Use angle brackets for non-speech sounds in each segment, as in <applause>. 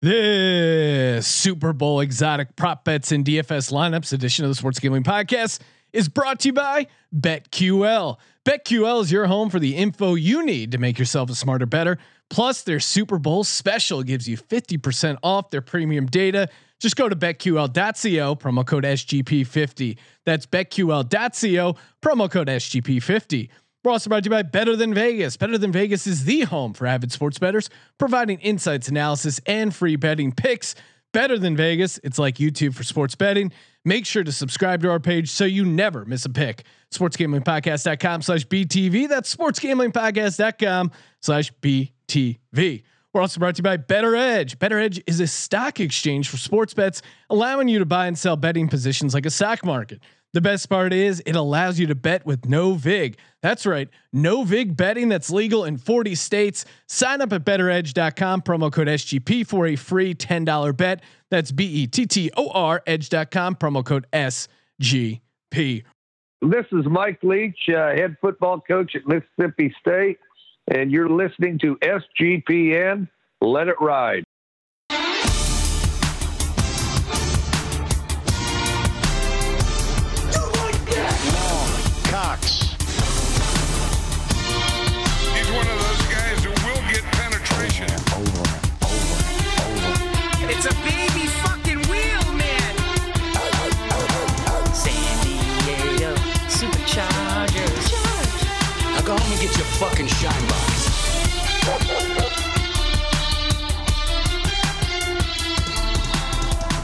This Super Bowl exotic prop bets and DFS lineups edition of the Sports Gambling Podcast is brought to you by BetQL. BetQL is your home for the info you need to make yourself a smarter, better. Plus, their Super Bowl special gives you 50% off their premium data. Just go to betql.co, promo code SGP50. That's betql.co, promo code SGP50. We're also brought to you by Better Than Vegas. Better Than Vegas is the home for avid sports bettors, providing insights, analysis, and free betting picks. Better Than Vegas, it's like YouTube for sports betting. Make sure to subscribe to our page so you never miss a pick. SportsGamblingPodcast.com slash BTV. That's SportsGamblingPodcast.com slash BTV. We're also brought to you by Bettor Edge. Bettor Edge is a stock exchange for sports bets, allowing you to buy and sell betting positions like a stock market. The best part is it allows you to bet with no VIG. That's right, no VIG betting that's legal in 40 states. Sign up at bettoredge.com, promo code SGP for a free $10 bet. That's B E T T O R edge.com, promo code SGP. This is Mike Leach, uh, head football coach at Mississippi State, and you're listening to SGPN. Let it ride. Get your fucking shine box.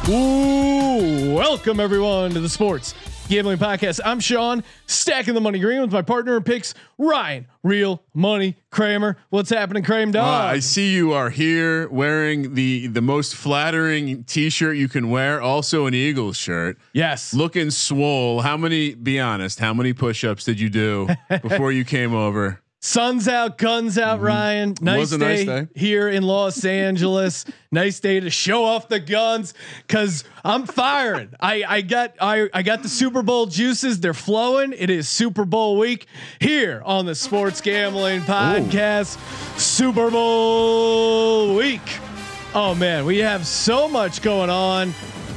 Ooh, welcome everyone to the Sports Gambling Podcast. I'm Sean, stacking the money green with my partner in picks, Ryan, real money Kramer. What's happening, Kramer? Dog? Uh, I see you are here wearing the the most flattering T-shirt you can wear, also an Eagles shirt. yes. Looking swole. How many? Be honest. How many push-ups did you do <laughs> before you came over? Sun's out, guns out, Ryan. Nice, Mm-hmm. Was a day, nice day. here in Los <laughs> Angeles. nice day to show off the guns because I'm firing. I, I got I, I got the Super Bowl juices. They're flowing. It is Super Bowl week here on the Sports Gambling Podcast. Super Bowl week. Oh man, we have so much going on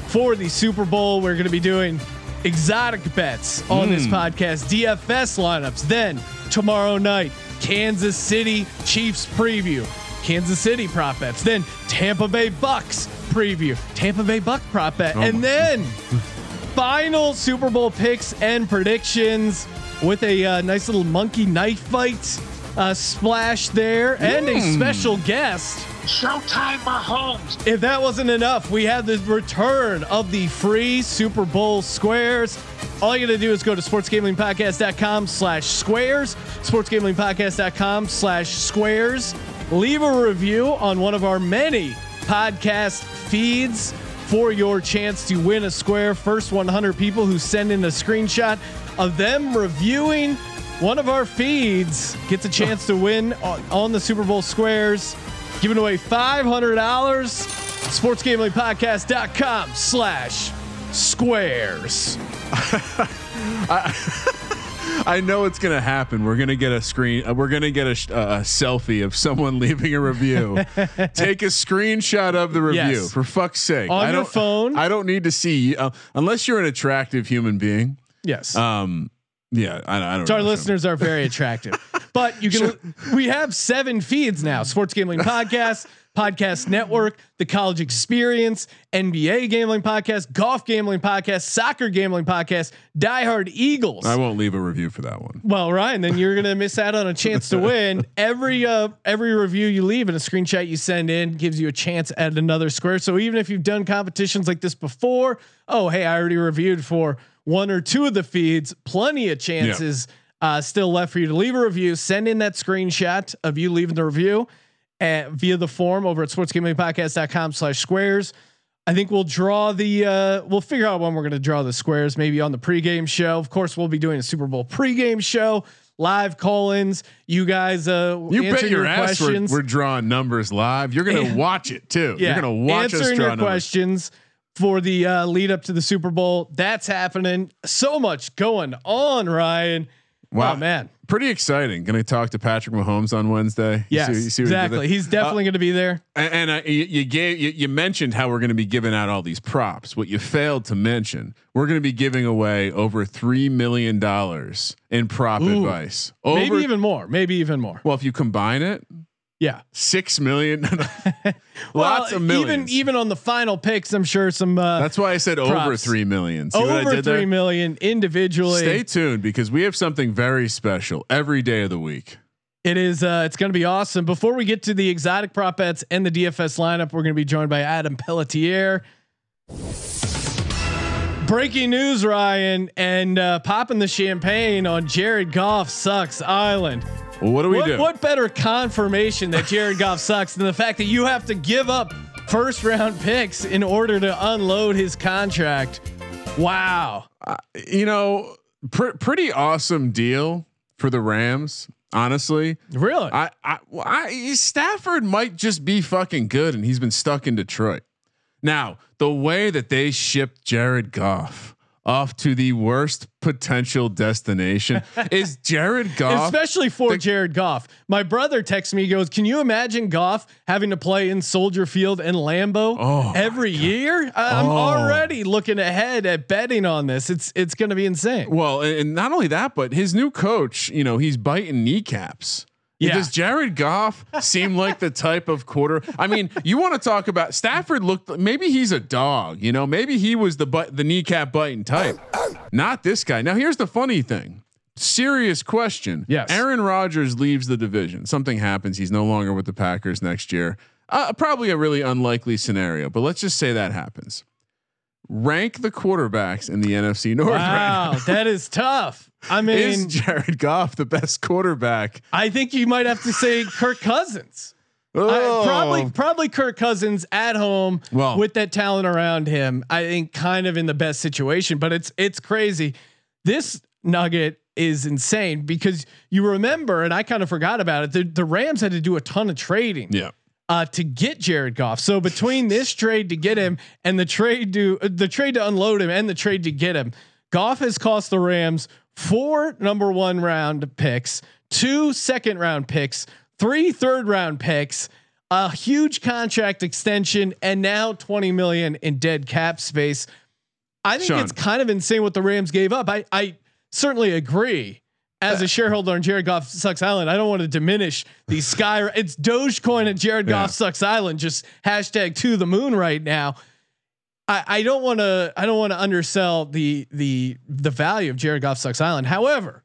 for the Super Bowl. We're going to be doing exotic bets on this podcast, DFS lineups. Then tomorrow night, Kansas City Chiefs preview, Kansas City prop bets. Then Tampa Bay Bucks preview, Tampa Bay Buck prop bet, and then <laughs> final Super Bowl picks and predictions with a uh, nice little monkey knife fight uh, splash there, and a special guest. Showtime Mahomes. If that wasn't enough, we have the return of the free Super Bowl squares. All you gotta do is go to sportsgamblingpodcast.com slash squares, sportsgamblingpodcast.com slash squares. Leave a review on one of our many podcast feeds for your chance to win a square. First 100 people who send in a screenshot of them reviewing one of our feeds gets a chance to win on, on the Super Bowl squares. Giving away $500. Sportsgamblingpodcast.com slash squares. <laughs> <laughs> I know it's gonna happen. We're gonna get a screen. Uh, we're gonna get a, sh- uh, a selfie of someone <laughs> leaving a review. Take a screenshot of the review Yes. for fuck's sake. On I your don't, phone. I don't need to see uh, unless you're an attractive human being. Yes. Um. Yeah. I, I don't. our know. listeners are very attractive. <laughs> but you can we have seven feeds now. Sports Gambling Podcast, Podcast Network, The College Experience, NBA Gambling Podcast, Golf Gambling Podcast, Soccer Gambling Podcast, Die Hard Eagles. I won't leave a review for that one. Well, Ryan, then you're gonna miss out on a chance to win. <laughs> Every uh, every review you leave and a screenshot you send in gives you a chance at another square. So even if you've done competitions like this before, oh hey, I already reviewed for one or two of the feeds. Plenty of chances uh, still left for you to leave a review. Send in that screenshot of you leaving the review at, via the form over at sportsgamblingpodcast.com slash squares. I think we'll draw the uh we'll figure out when we're gonna draw the squares, maybe on the pregame show. Of course, we'll be doing a Super Bowl pregame show, live call-ins. You guys uh You bet answer your, ass we're, we're drawing numbers live. You're gonna <laughs> watch it too. yeah, You're gonna watch us answering draw your numbers. questions for the uh lead up to the Super Bowl. That's happening. So much going on, Ryan. Wow, Oh man. pretty exciting. Going to talk to Patrick Mahomes on Wednesday. You Yes, see- you see what he exactly. He's definitely going to be there. And, and uh, you, you gave you, you mentioned how we're going to be giving out all these props. What you failed to mention, we're going to be giving away over three million dollars in prop Ooh. advice. Over, Maybe even more. Maybe even more. well, if you combine it, Yeah. six million. <laughs> Lots Well, of millions. Even even on the final picks, I'm sure some uh, That's why I said over props. three million. See over did there? three million individually. Stay tuned because we have something very special every day of the week. It is. Uh, it's going to be awesome. Before we get to the exotic prop bets and the DFS lineup, we're going to be joined by Adam Pelletier. Breaking news, Ryan, and uh, popping the champagne on Jared Goff sucks island. Well, what do we What, do? what better confirmation that Jared <laughs> Goff sucks than the fact that you have to give up first round picks in order to unload his contract? Wow. you know, pr- pretty awesome deal for the Rams. Honestly, Really? I, I, I, Stafford might just be fucking good, and he's been stuck in Detroit. Now, the way that they shipped Jared Goff off to the worst potential destination <laughs> is Jared Goff. Especially for the- Jared Goff. My brother texts me, he goes, Can you imagine Goff having to play in Soldier Field and Lambeau Oh, every year? I'm Oh. already looking ahead at betting on this. It's it's gonna be insane. well, and not only that, but his new coach, you know, he's biting kneecaps. Yeah. Does Jared Goff seem like the type of quarter? I mean, you want to talk about Stafford looked maybe he's a dog, you know, maybe he was the butt the kneecap biting type. Not this guy. Now here's the funny thing. Serious question. Yes. Aaron Rodgers leaves the division. Something happens. He's no longer with the Packers next year. Uh, probably a really unlikely scenario, but let's just say that happens. Rank the quarterbacks in the NFC North. right Wow, now. that is tough. I <laughs> mean, Is Jared Goff the best quarterback? I think you might have to say Kirk Cousins. I- Oh. probably probably Kirk Cousins at home Well- with that talent around him. I think kind of in the best situation, but it's it's crazy. This nugget is insane because you remember, and I kind of forgot about it. The, the Rams had to do a ton of trading Yeah. Uh, to get Jared Goff. So between this trade to get him and the trade to uh, the trade to unload him and the trade to get him, Goff has cost the Rams four number one round picks, two second round picks, three third round picks, a huge contract extension, and now 20 million in dead cap space. I think Sean. it's kind of insane what the Rams gave up. I, I certainly agree. As a shareholder on Jared Goff sucks island, I don't want to diminish the sky. It's Dogecoin at Jared Goff Yeah. sucks island. Just hashtag to the moon right now. I, I don't want to. I don't want to undersell the the the value of Jared Goff sucks island. However,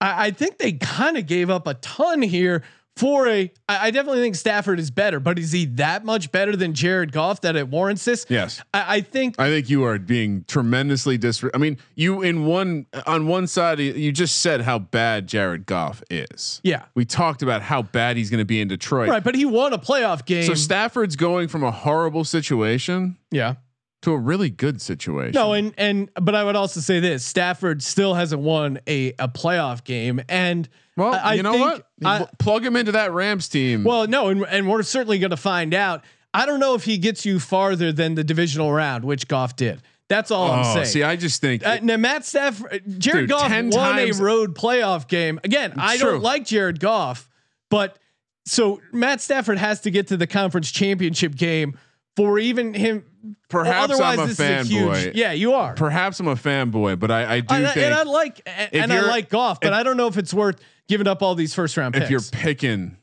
I, I think they kind of gave up a ton here for a, I definitely think Stafford is better, but is he that much better than Jared Goff that it warrants this? Yes. I, I think I think you are being tremendously dis. I mean, you in one on one side, you just said how bad Jared Goff is. Yeah. we talked about how bad he's going to be in Detroit. right, but he won a playoff game. So Stafford's going from a horrible situation yeah. To a really good situation. No, and and but I would also say this: Stafford still hasn't won a a playoff game, and well, I, you know what? I- Plug him into that Rams team. well, no, and and we're certainly going to find out. I don't know if he gets you farther than the divisional round, which Goff did. That's all I'm oh, saying. see, I just think Uh, now Matt Stafford, Jared Dude, Goff 10 won times- a road playoff game. Again, I true. don't like Jared Goff, but so Matt Stafford has to get to the conference championship game for even him. Perhaps otherwise, I'm a this is huge. fanboy. Yeah, you are. perhaps I'm a fanboy, but I, I do And I, think and I like and, and I like Goff, but I don't know if it's worth giving up all these first round picks. if you're picking,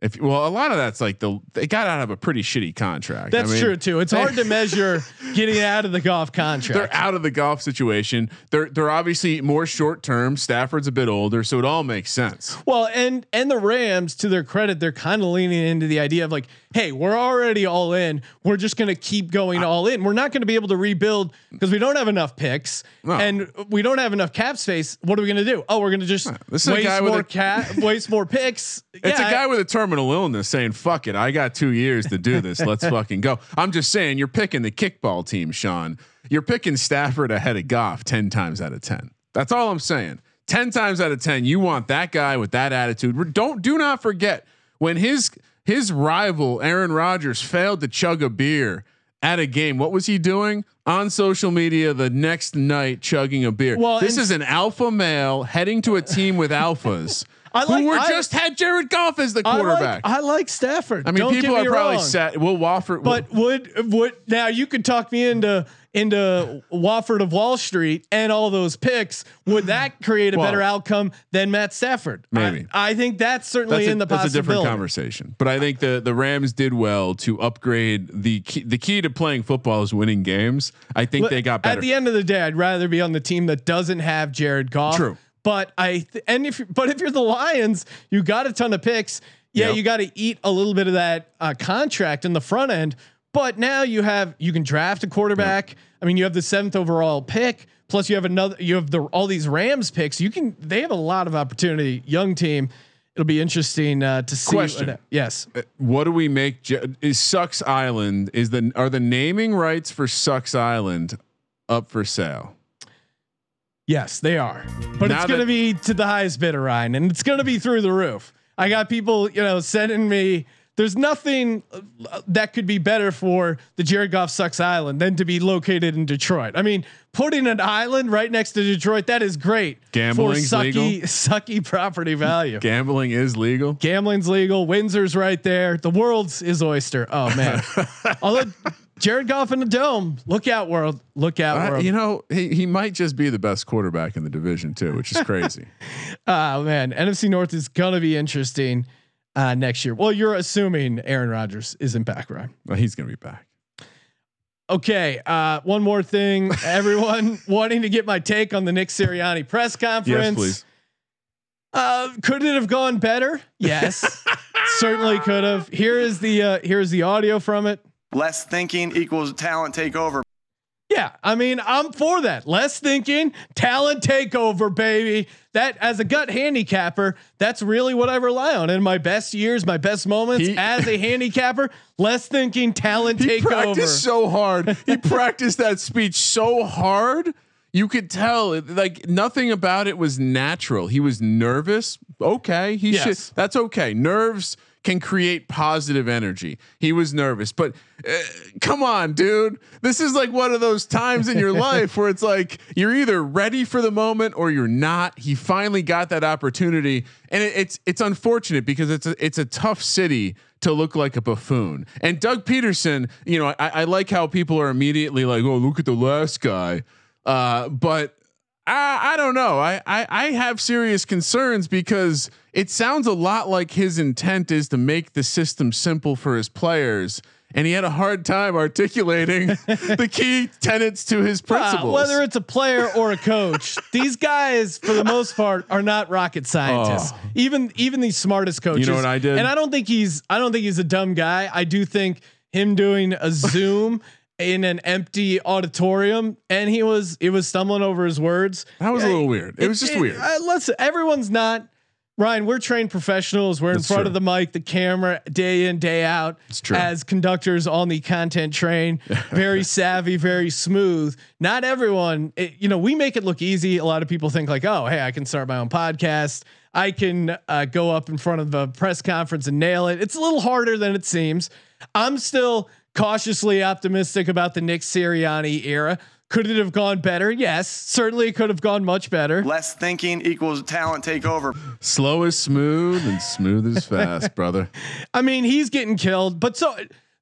if well, a lot of that's like the they got out of a pretty shitty contract. That's I mean, true too. It's hard to measure <laughs> getting out of the Goff contract. They're out of the Goff situation. They're they're obviously more short term. Stafford's a bit older, so it all makes sense. Well, and and the Rams, to their credit, they're kind of leaning into the idea of like, hey, we're already all in. We're just going to keep going all in. We're not going to be able to rebuild because we don't have enough picks No. and we don't have enough cap space. What are we going to do? Oh, we're going to just This waste more a- cap, waste more picks. It's a guy with a terminal illness saying, "Fuck it, I got two years to do this. Let's <laughs> fucking go." I'm just saying, you're picking the kickball team, Sean. You're picking Stafford ahead of Goff ten times out of ten. That's all I'm saying. Ten times out of ten, you want that guy with that attitude. Don't do not forget when his his rival Aaron Rodgers failed to chug a beer at a game. What was he doing on social media the next night, chugging a beer? Well, this is an alpha male heading to a team with alphas <laughs> I like- who were I- just had Jared Goff as the I like, quarterback. I like Stafford. I mean, Don't people get are probably wrong. sad. Will Wofford, But would would now you could talk me into into Wofford of Wall Street and all those picks? Would that create a Well, better outcome than Matt Stafford? maybe. I, I think that's certainly that's, a, in the that's a different conversation. But I think the the Rams did well to upgrade the key, the key to playing football is winning games. I think they got better. At the end of the day, I'd rather be on the team that doesn't have Jared Goff. True. But I th- and if but if you're the Lions, you got a ton of picks. Yeah, Yep. you got to eat a little bit of that uh, contract in the front end. But now you have you can draft a quarterback. I mean, you have the seventh overall pick. Plus, you have another. You have the all these Rams picks. You can. They have a lot of opportunity. Young team. It'll be interesting uh, to see. Question. what- yes. what do we make? Is Sucks Island is the are the naming rights for Sucks Island up for sale? Yes, they are. But Now it's going to be to the highest bidder, Ryan, and it's going to be through the roof. I got people, you know, sending me. There's nothing uh, that could be better for the Jared Goff sucks island than to be located in Detroit. I mean, putting an island right next to Detroit that is great. Gambling's for sucky, legal? <laughs> sucky property value. Gambling is legal. Gambling's legal. Windsor's right there. The world's is oyster. Oh man. <laughs> Although Jared Goff in the dome. Look out, world. Look out, Uh, world. you know, he he might just be the best quarterback in the division too, which is crazy. Oh <laughs> man, NFC North is gonna be interesting uh, next year. Well, you're assuming Aaron Rodgers isn't back, right? well, he's gonna be back. Okay. Uh, one more thing, <laughs> everyone wanting to get my take on the Nick Sirianni press conference. Yes, please. Uh, could it have gone better? Yes, <laughs> certainly could have. Here is the uh, here is the audio from it. Less thinking equals talent takeover. Yeah, I mean, I'm for that. Less thinking, talent takeover, baby. That as a gut handicapper, that's really what I rely on in my best years, my best moments He- as a handicapper. <laughs> Less thinking, talent He takeover. practiced so hard. He <laughs> practiced that speech so hard. You could tell, it- like nothing about it was natural. He was nervous. Okay, he Yes. should. That's okay. Nerves can create positive energy. He was nervous, but uh, come on, dude. This is like one of those times in your <laughs> life where it's like you're either ready for the moment or you're not. He finally got that opportunity, and it, it's it's unfortunate because it's a, it's a tough city to look like a buffoon. And Doug Pederson, you know, I, I like how people are immediately like, "Oh, look at the last guy," uh, but I, I don't know. I, I I have serious concerns because it sounds a lot like his intent is to make the system simple for his players. And he had a hard time articulating <laughs> the key tenets to his Uh, principles. whether it's a player or a coach, <laughs> these guys, for the most part, are not rocket scientists. Even even the smartest coaches. You know what I did? And I don't think he's I don't think he's a dumb guy. I do think him doing a Zoom in an empty auditorium and he was it was stumbling over his words. that was a little weird. It, was just weird. Let's everyone's not. Ryan, we're trained professionals. We're That's in front true. of the mic, the camera, day in, day out, true. as conductors on the content train. <laughs> Very savvy, very smooth. Not everyone, it- you know, we make it look easy. A lot of people think like, oh, hey, I can start my own podcast. I can uh, go up in front of a press conference and nail it. It's a little harder than it seems. I'm still cautiously optimistic about the Nick Sirianni era. Could it have gone better? Yes, certainly it could have gone much better. Less thinking equals talent takeover. Slow is smooth and smooth is <laughs> fast, brother. I mean, he's getting killed, but so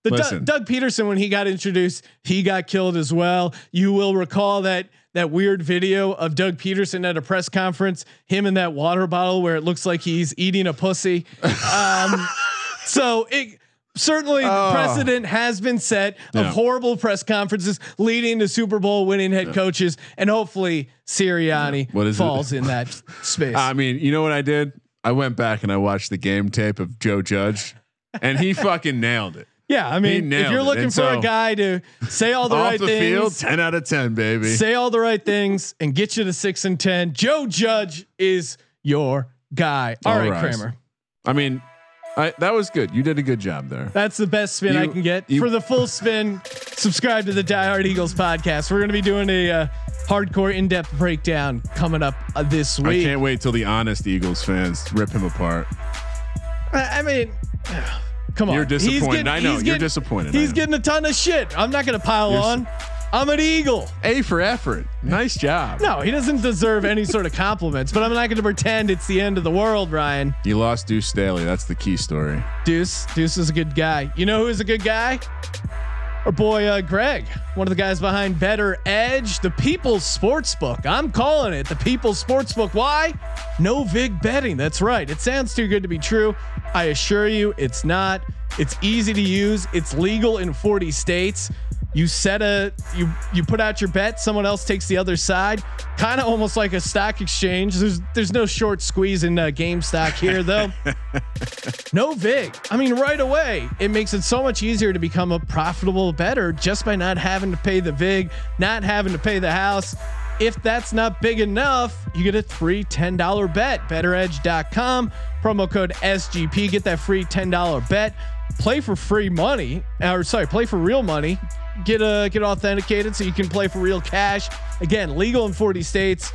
the Doug, Listen. Doug Pederson when he got introduced, he got killed as well. You will recall that that weird video of Doug Pederson at a press conference, him in that water bottle where it looks like he's eating a pussy. <laughs> Um, so it certainly the oh. precedent has been set of Oh. Yeah. horrible press conferences leading to Super Bowl winning head coaches, and hopefully Sirianni What is it? falls in that <laughs> space. I mean, you know what I did? I went back and I watched the game tape of Joe Judge, and he <laughs> fucking nailed it. Yeah, I mean, if you're looking for so- a guy to say all the right the things, field, ten out of ten, baby. say all the right things, and get you to six and ten, Joe Judge is your guy. all All right, right. Kramer. I mean, I, that was good. You did a good job there. That's the best spin I can get. you- For the full spin, subscribe to the Die Hard Eagles podcast. We're going to be doing a uh, hardcore in-depth breakdown coming up uh, this week. I can't wait till the honest Eagles fans rip him apart. I, I mean, <sighs> Come on, You're disappointed. getting- I know you're getting- disappointed. He's getting a ton of shit. I'm not gonna pile You're on. I'm an eagle. A for effort. Nice job. No, he doesn't deserve any sort of compliments. But I'm not gonna pretend it's the end of the world, Ryan. You lost Deuce Staley. That's the key story. Deuce, Deuce is a good guy. You know who's a good guy? Our boy uh, Greg, one of the guys behind Bettor Edge, the People's Sportsbook. I'm calling it the People's Sportsbook. Why? No vig betting. That's right. It sounds too good to be true. I assure you, it's not. It's easy to use. It's legal in 40 states. You set a you you put out your bet. Someone else takes the other side. Kind of almost like a stock exchange. There's there's no short squeeze in uh, GameStop here though. <laughs> No vig. I mean, right away, it makes it so much easier to become a profitable better just by not having to pay the vig, not having to pay the house. If that's not big enough, you get a free $10 bet. BettorEdge.com, promo code SGP. Get that free $10 bet. Play for free money, or sorry, play for real money. Get uh, get authenticated so you can play for real cash. Again, legal in 40 states.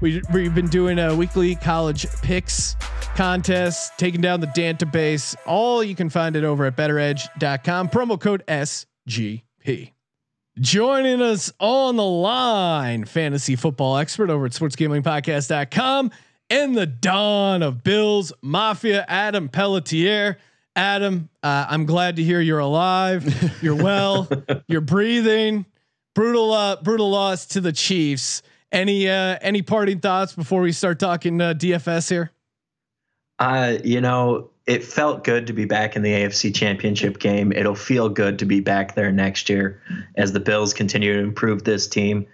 We, we've been doing a weekly college picks contest, taking down the database. All you can find it over at bettoredge.com. Promo code SGP. Joining us on the line, fantasy football expert over at sportsgamblingpodcast.com and the dawn of Bills Mafia, Adam Pelletier. Adam, uh, I'm glad to hear you're alive. You're well. <laughs> you're breathing. Brutal, uh, brutal loss to the Chiefs. Any uh, any parting thoughts before we start talking uh, DFS here? Uh, you know, it felt good to be back in the AFC Championship game. It'll feel good to be back there next year as the Bills continue to improve this team.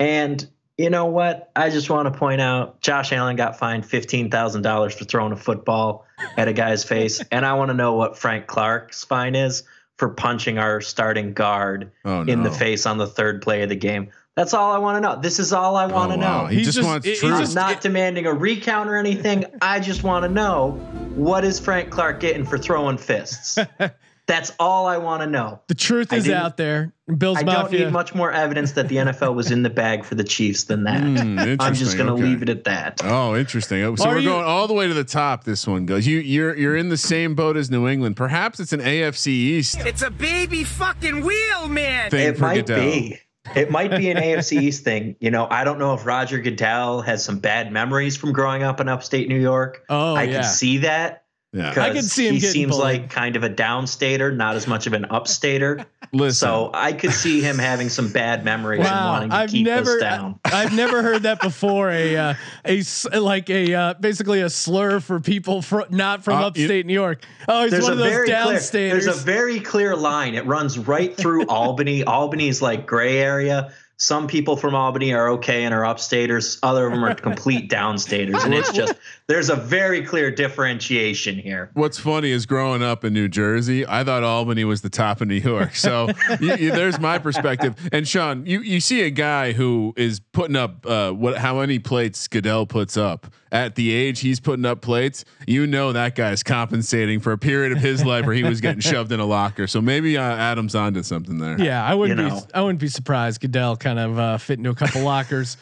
And you know what? I just want to point out Josh Allen got fined $15,000 for throwing a football at a guy's face. <laughs> And I want to know what Frank Clark's fine is for punching our starting guard Oh, in the face on the third play of the game. That's all I want to know. This is all I want to Oh, wow. know. He He's just, just- wants truth. just- not demanding a recount or anything. <laughs> I just want to know what is Frank Clark getting for throwing fists. <laughs> That's all I want to know. The truth is out there. Bills I don't need much more evidence that the NFL was in the bag for the Chiefs than that. Hmm, I'm just going to Okay. leave it at that. Oh, interesting. So Are we're you- going all the way to the top. This one goes. You you're you're in the same boat as New England. Perhaps it's an AFC East It's a baby fucking wheel, man. thing It might Goodell. be. It might be an AFC <laughs> East thing. You know, I don't know if Roger Goodell has some bad memories from growing up in upstate New York. oh I yeah. can see that. Yeah. I could see him he getting seems bullied. like kind of a downstater, not as much of an upstater. <laughs> Listen. So I could see him having some bad memories and wanting to I've keep never, us down. <laughs> I, have never heard that before. A uh, a s- like a uh, basically a slur for people fro- not from Uh, you- upstate New York. Oh, he's There's one a of those very clear, downstaters. there's a very clear line. It runs right through Albany. Albany is like gray area. Some people from Albany are okay and are upstaters. Other of them are complete <laughs> downstaters, and it's just there's a very clear differentiation here. What's funny is growing up in New Jersey, I thought Albany was the top of New York. So <laughs> you, you, there's my perspective. And Sean, you you see a guy who is putting up uh, what how many plates Goodell puts up at the age he's putting up plates. You know that guy's compensating for a period of his life where he was getting shoved in a locker. So maybe uh, Adam's onto something there. yeah, I wouldn't You be. know. I wouldn't be surprised. Goodell kind of uh, fit into a couple lockers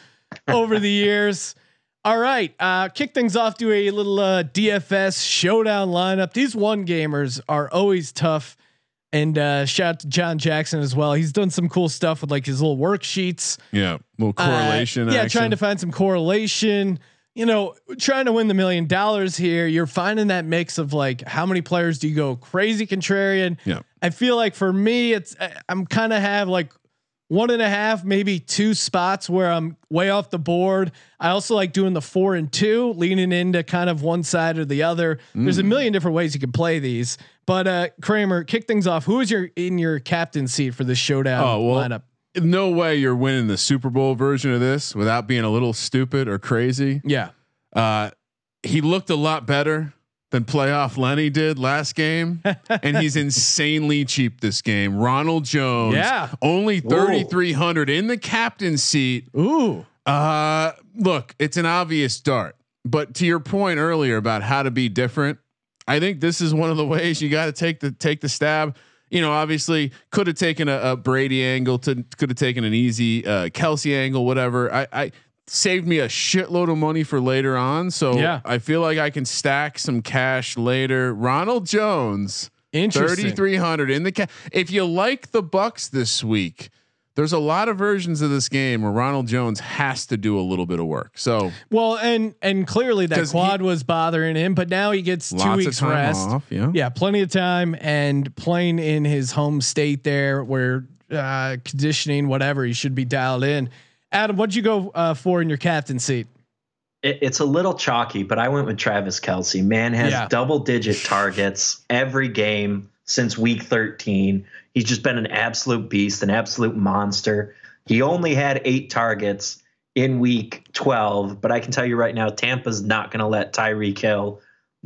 over the years. All right, uh, kick things off to a little uh, DFS showdown lineup. These one gamers are always tough. And uh, shout out to John Jackson as well. He's done some cool stuff with like his little worksheets. Yeah, little Uh, correlation. yeah, action. trying to find some correlation. You know, trying to win the million dollars here. You're finding that mix of like how many players do you go crazy contrarian? Yeah. I feel like for me, it's I'm kind of have like one and a half, maybe two spots where I'm way off the board. I also like doing the four and two, leaning into kind of one side or the other. There's a Mm. million different ways you can play these. But uh Kramer, kick things off. Who is your in your captain seat for this showdown Oh, well, lineup? No way you're winning the Super Bowl version of this without being a little stupid or crazy. Yeah. Uh, he looked a lot better than playoff Lenny did last game, <laughs> and he's insanely cheap this game. Ronald Jones, Yeah. only thirty three hundred in the captain seat. Ooh. Uh, look, it's an obvious dart, but to your point earlier about how to be different, I think this is one of the ways you got to take the take the stab. You know, obviously, could have taken a, a Brady angle, to could have taken an easy uh, Kelce angle, whatever. I, I saved me a shitload of money for later on, so Yeah. I feel like I can stack some cash later. Ronald Jones Interesting. 3,300 in the ca- If you like the Bucks this week, there's a lot of versions of this game where Ronald Jones has to do a little bit of work. So Well, and and clearly that quad he- was bothering him, but now he gets two lots of weeks rest. off. Yeah. Yeah, plenty of time and playing in his home state there, where uh, conditioning, whatever, he should be dialed in. Adam, what'd you go uh, for in your captain seat? It, it's a little chalky, but I went with Travis Kelce. Man has Yeah. double digit targets every game since week 13. He's just been an absolute beast, an absolute monster. He only had eight targets in week 12, but I can tell you right now, Tampa's not going to let Tyreek Hill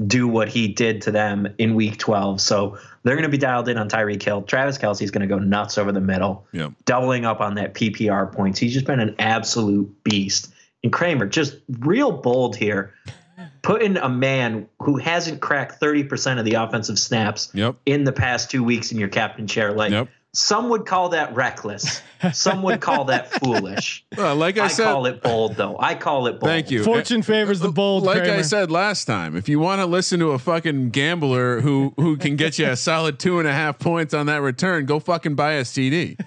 do what he did to them in week 12. So they're going to be dialed in on Tyreek Hill. Travis Kelce's going to go nuts over the middle Yeah. doubling up on that PPR points. He's just been an absolute beast. And Kramer, just real bold here, putting a man who hasn't cracked 30% of the offensive snaps Yep. in the past two weeks in your captain chair. Like Yep. some would call that reckless. Some would call that <laughs> foolish. Well, like I, I, said, call it bold, though. I call it bold. thank you. Fortune favors the bold. Like I said last time, if you want to listen to a fucking gambler who who can get you a solid two and a half points on that return, go fucking buy a CD.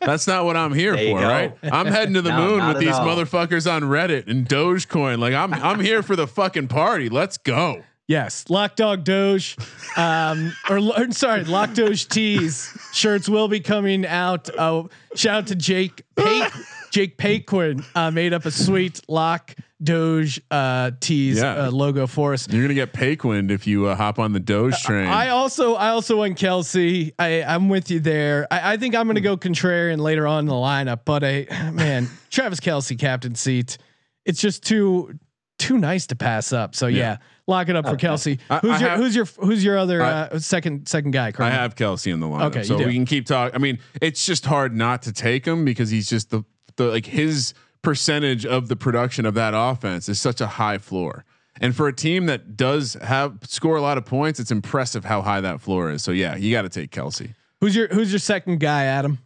That's not what I'm here There for, go. right? I'm heading to the <laughs> No, moon with these all. motherfuckers on Reddit and Dogecoin. Like I'm I'm here for the fucking party. Let's go. Yes, Lock Dog Doge, um, or, or <laughs> sorry, Lock Doge tees shirts will be coming out. Uh, shout out to Jake Pay, Jake Paquin uh, made up a sweet Lock Doge uh, tees Yeah. uh, logo for us. You're gonna get Paquin if you uh, hop on the Doge train. I also I also want Kelce. I I'm with you there. I, I think I'm going to go contrarian later on in the lineup, but I <sighs> man Travis Kelce captain seat. It's just too too nice to pass up. So yeah, lock it up for Kelce. I- Who's I your have- who's your who's your other I- uh, second second guy? I have Kelce in the lineup, Okay, so we can keep talking. I mean, it's just hard not to take him because he's just the the like his percentage of the production of that offense is such a high floor. And for a team that does have score a lot of points, it's impressive how high that floor is. So yeah, you got to take Kelce. Who's your who's your second guy, Adam?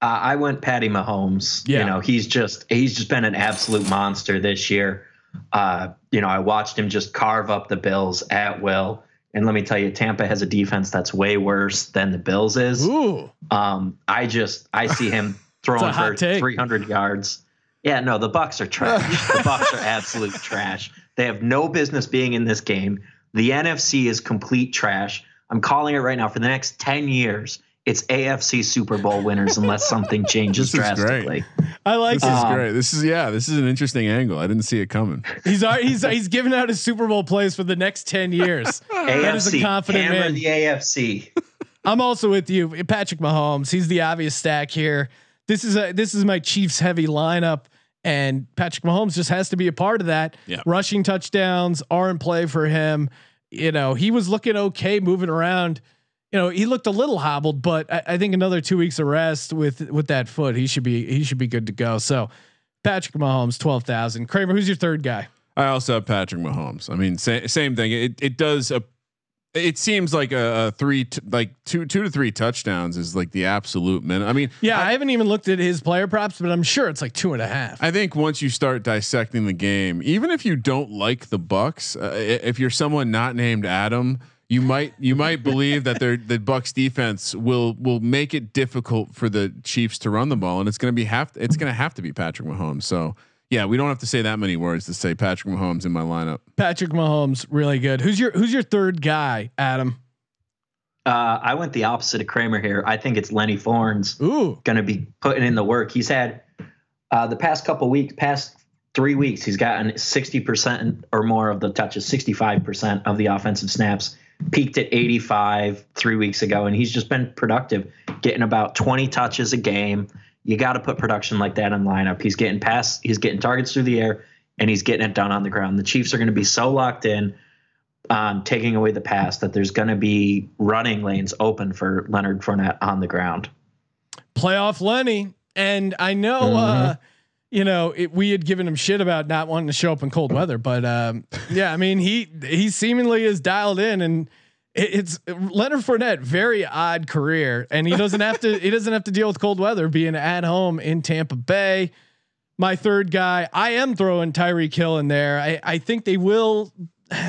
Uh, I went Patty Mahomes. Yeah. You know, he's just he's just been an absolute monster this year. Uh, you know, I watched him just carve up the Bills at will. And let me tell you, Tampa has a defense that's way worse than the Bills is. Ooh, Um, I just I see him <laughs> throwing for take. 300 yards. Yeah, no, the Bucks are trash. the <laughs> Bucks are absolute trash. They have no business being in this game. The NFC is complete trash. I'm calling it right now for the next 10 years. It's AFC Super Bowl winners unless something <laughs> changes This is great. drastically. I like This this. is Um, great. This is yeah. This is an interesting angle. I didn't see it coming. He's he's he's giving out his Super Bowl plays for the next ten years. <laughs> That is a AFC, confident hammer man. the AFC. I'm also with you, Patrick Mahomes. He's the obvious stack here. This is a this is my Chiefs heavy lineup, and Patrick Mahomes just has to be a part of that. Yeah. Rushing touchdowns are in play for him. You know, he was looking okay moving around. You know, he looked a little hobbled, but I, I think another two weeks of rest with with that foot, he should be he should be good to go. So, Patrick Mahomes, twelve thousand. Kramer, who's your third guy? I also have Patrick Mahomes. I mean, sa- same thing. It it does a. It seems like a, a three, t- like two, two to three touchdowns is like the absolute minimum. I mean, Yeah, I, haven't even looked at his player props, but I'm sure it's like two and a half. I think once you start dissecting the game, even if you don't like the Bucks, uh, if you're someone not named Adam, you might you might believe that their the Bucks defense will will make it difficult for the Chiefs to run the ball, and it's going to be have it's going to have to be Patrick Mahomes. So yeah, we don't have to say that many words to say Patrick Mahomes in my lineup. Patrick Mahomes, really good. Who's your Who's your third guy, Adam? Uh, I went the opposite of Kramer here. I think it's Lenny Fournette's. Going to be putting in the work. He's had uh, the past couple weeks, past three weeks, he's gotten 60% or more of the touches, 65% of the offensive snaps, peaked at 85 three weeks ago. And he's just been productive, getting about 20 touches a game. You got to put production like that in lineup. He's getting past, he's getting targets through the air and he's getting it done on the ground. The Chiefs are going to be so locked in on taking away the pass that there's going to be running lanes open for Leonard Fournette on the ground. playoff Lenny, and I know, uh, you know, it, we had given him shit about not wanting to show up in cold weather, but um, yeah, I mean, he he seemingly is dialed in, and it's Leonard Fournette, very odd career, and he doesn't have to he doesn't have to deal with cold weather, being at home in Tampa Bay. My third guy, I am throwing Tyreek Hill in there. I, I think they will,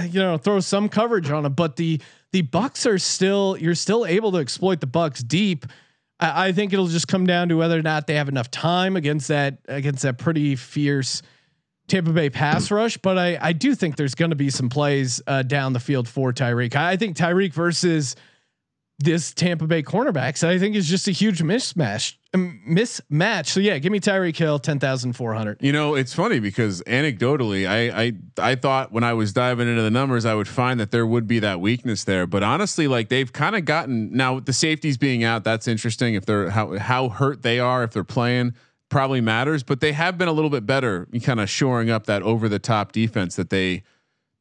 you know, throw some coverage on him, but the the Bucks are still you're still able to exploit the Bucks deep. I, I think it'll just come down to whether or not they have enough time against that against that pretty fierce Tampa Bay pass rush. But I I do think there's going to be some plays uh, down the field for Tyreek. I, I think Tyreek versus this Tampa Bay cornerbacks, I think is just a huge mismatch. Um, mismatch. So yeah, give me Tyreek Hill, ten thousand four hundred. You know, it's funny because anecdotally, I, I I thought when I was diving into the numbers, I would find that there would be that weakness there. But honestly, like they've kind of gotten now with the safeties being out, that's interesting. If they're how how hurt they are, if they're playing, probably matters. But they have been a little bit better, kind of shoring up that over the top defense that they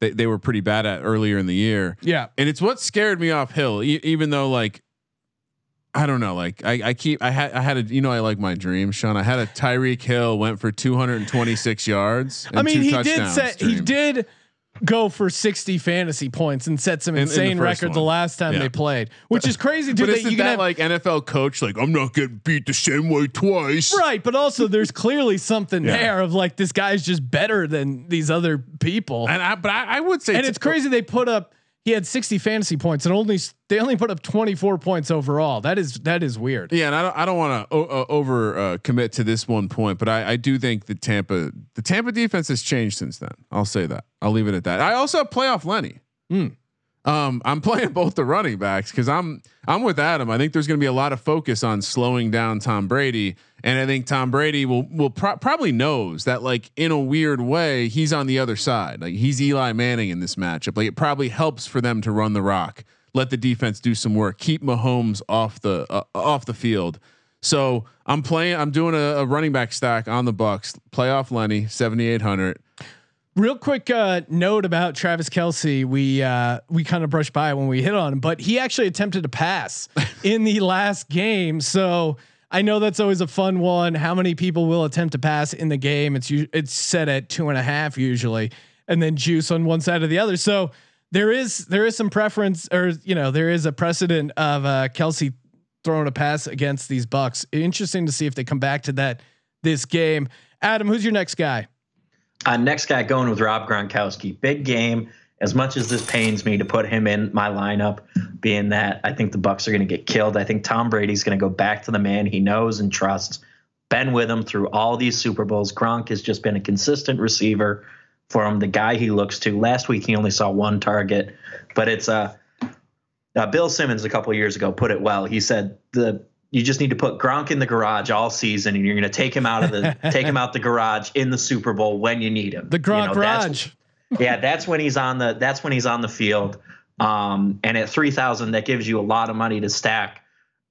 they, they were pretty bad at earlier in the year. Yeah. And it's what scared me off Hill, e- even though like, I don't know, like I, I keep, I had, I had a, you know, I like my dreams, Sean. I had a Tyreek Hill went for 226 yards. I mean, he did set, he did go for 60 fantasy points and set some In- in the insane record the last time Yeah. they played, which is crazy too. But That isn't you can that have, like NFL coach? Like, I'm not getting beat the same way twice. right, but also there's clearly something Yeah. there of like this guy's just better than these other people. And I, but I, I would say, and it's crazy they put up he had 60 fantasy points and only they only put up 24 points overall. That is that is weird. Yeah, and I don't, I don't want to uh, over uh, commit to this one point, but I, I do think the Tampa the Tampa defense has changed since then. I'll say that. I'll leave it at that. I also have playoff Lenny. Um, I'm <laughs> playing both the running backs because I'm I'm with Adam. I think there's going to be a lot of focus on slowing down Tom Brady, and I think Tom Brady will will pro- probably knows that like in a weird way he's on the other side. Like he's Eli Manning in this matchup. Like it probably helps for them to run the rock, let the defense do some work, keep Mahomes off the uh, off the field. So I'm playing. I'm doing a, a running back stack on the Bucks. Playoff Lenny, 7800. Real quick uh, note about Travis Kelce. We uh, we kind of brushed by when we hit on him, but he actually attempted to pass <laughs> in the last game. So I know that's always a fun one. How many people will attempt to pass in the game? It's it's set at two and a half usually, and then juice on one side or the other. So there is there is some preference, or you know there is a precedent of uh, Kelce throwing a pass against these Bucks. Interesting to see if they come back to that this game. Adam, who's your next guy? Uh, next guy going with Rob Gronkowski. Big game. As much as this pains me to put him in my lineup, being that I think the Bucks are going to get killed. I think Tom Brady's going to go back to the man he knows and trusts. Been with him through all these Super Bowls. Gronk has just been a consistent receiver for him. The guy he looks to. Last week he only saw one target, but it's uh, uh Bill Simmons a couple years ago put it well. He said the you just need to put Gronk in the garage all season, and you're going to take him out of the <laughs> take him out the garage in the Super Bowl when you need him. The You Gronk know, that's- Garage. Yeah, that's when he's on the that's when he's on the field. Um, and at three thousand, that gives you a lot of money to stack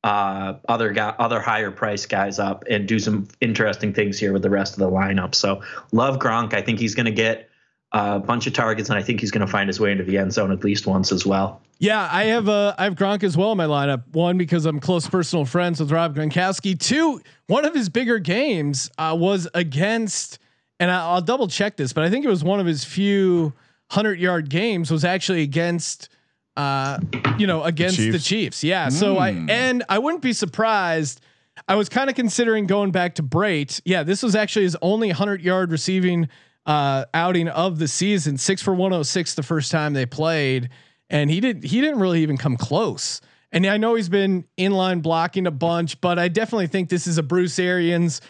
uh, other guy, other higher price guys up and do some interesting things here with the rest of the lineup. So love Gronk. I think he's going to get a bunch of targets, and I think he's going to find his way into the end zone at least once as well. Yeah, I have uh, I have Gronk as well in my lineup. One because I'm close personal friends with Rob Gronkowski. Two, one of his bigger games uh, was against, and I, I'll double check this, but I think it was one of his few hundred yard games was actually against, uh, you know, against the Chiefs. Chiefs? Yeah, so I and I wouldn't be surprised. I was kind of considering going back to Brate. Yeah, this was actually his only hundred yard receiving uh, outing of the season. Six for one hundred six the first time they played and he did he didn't really even come close. And I know he's been inline blocking a bunch, but I definitely think this is a Bruce Arians,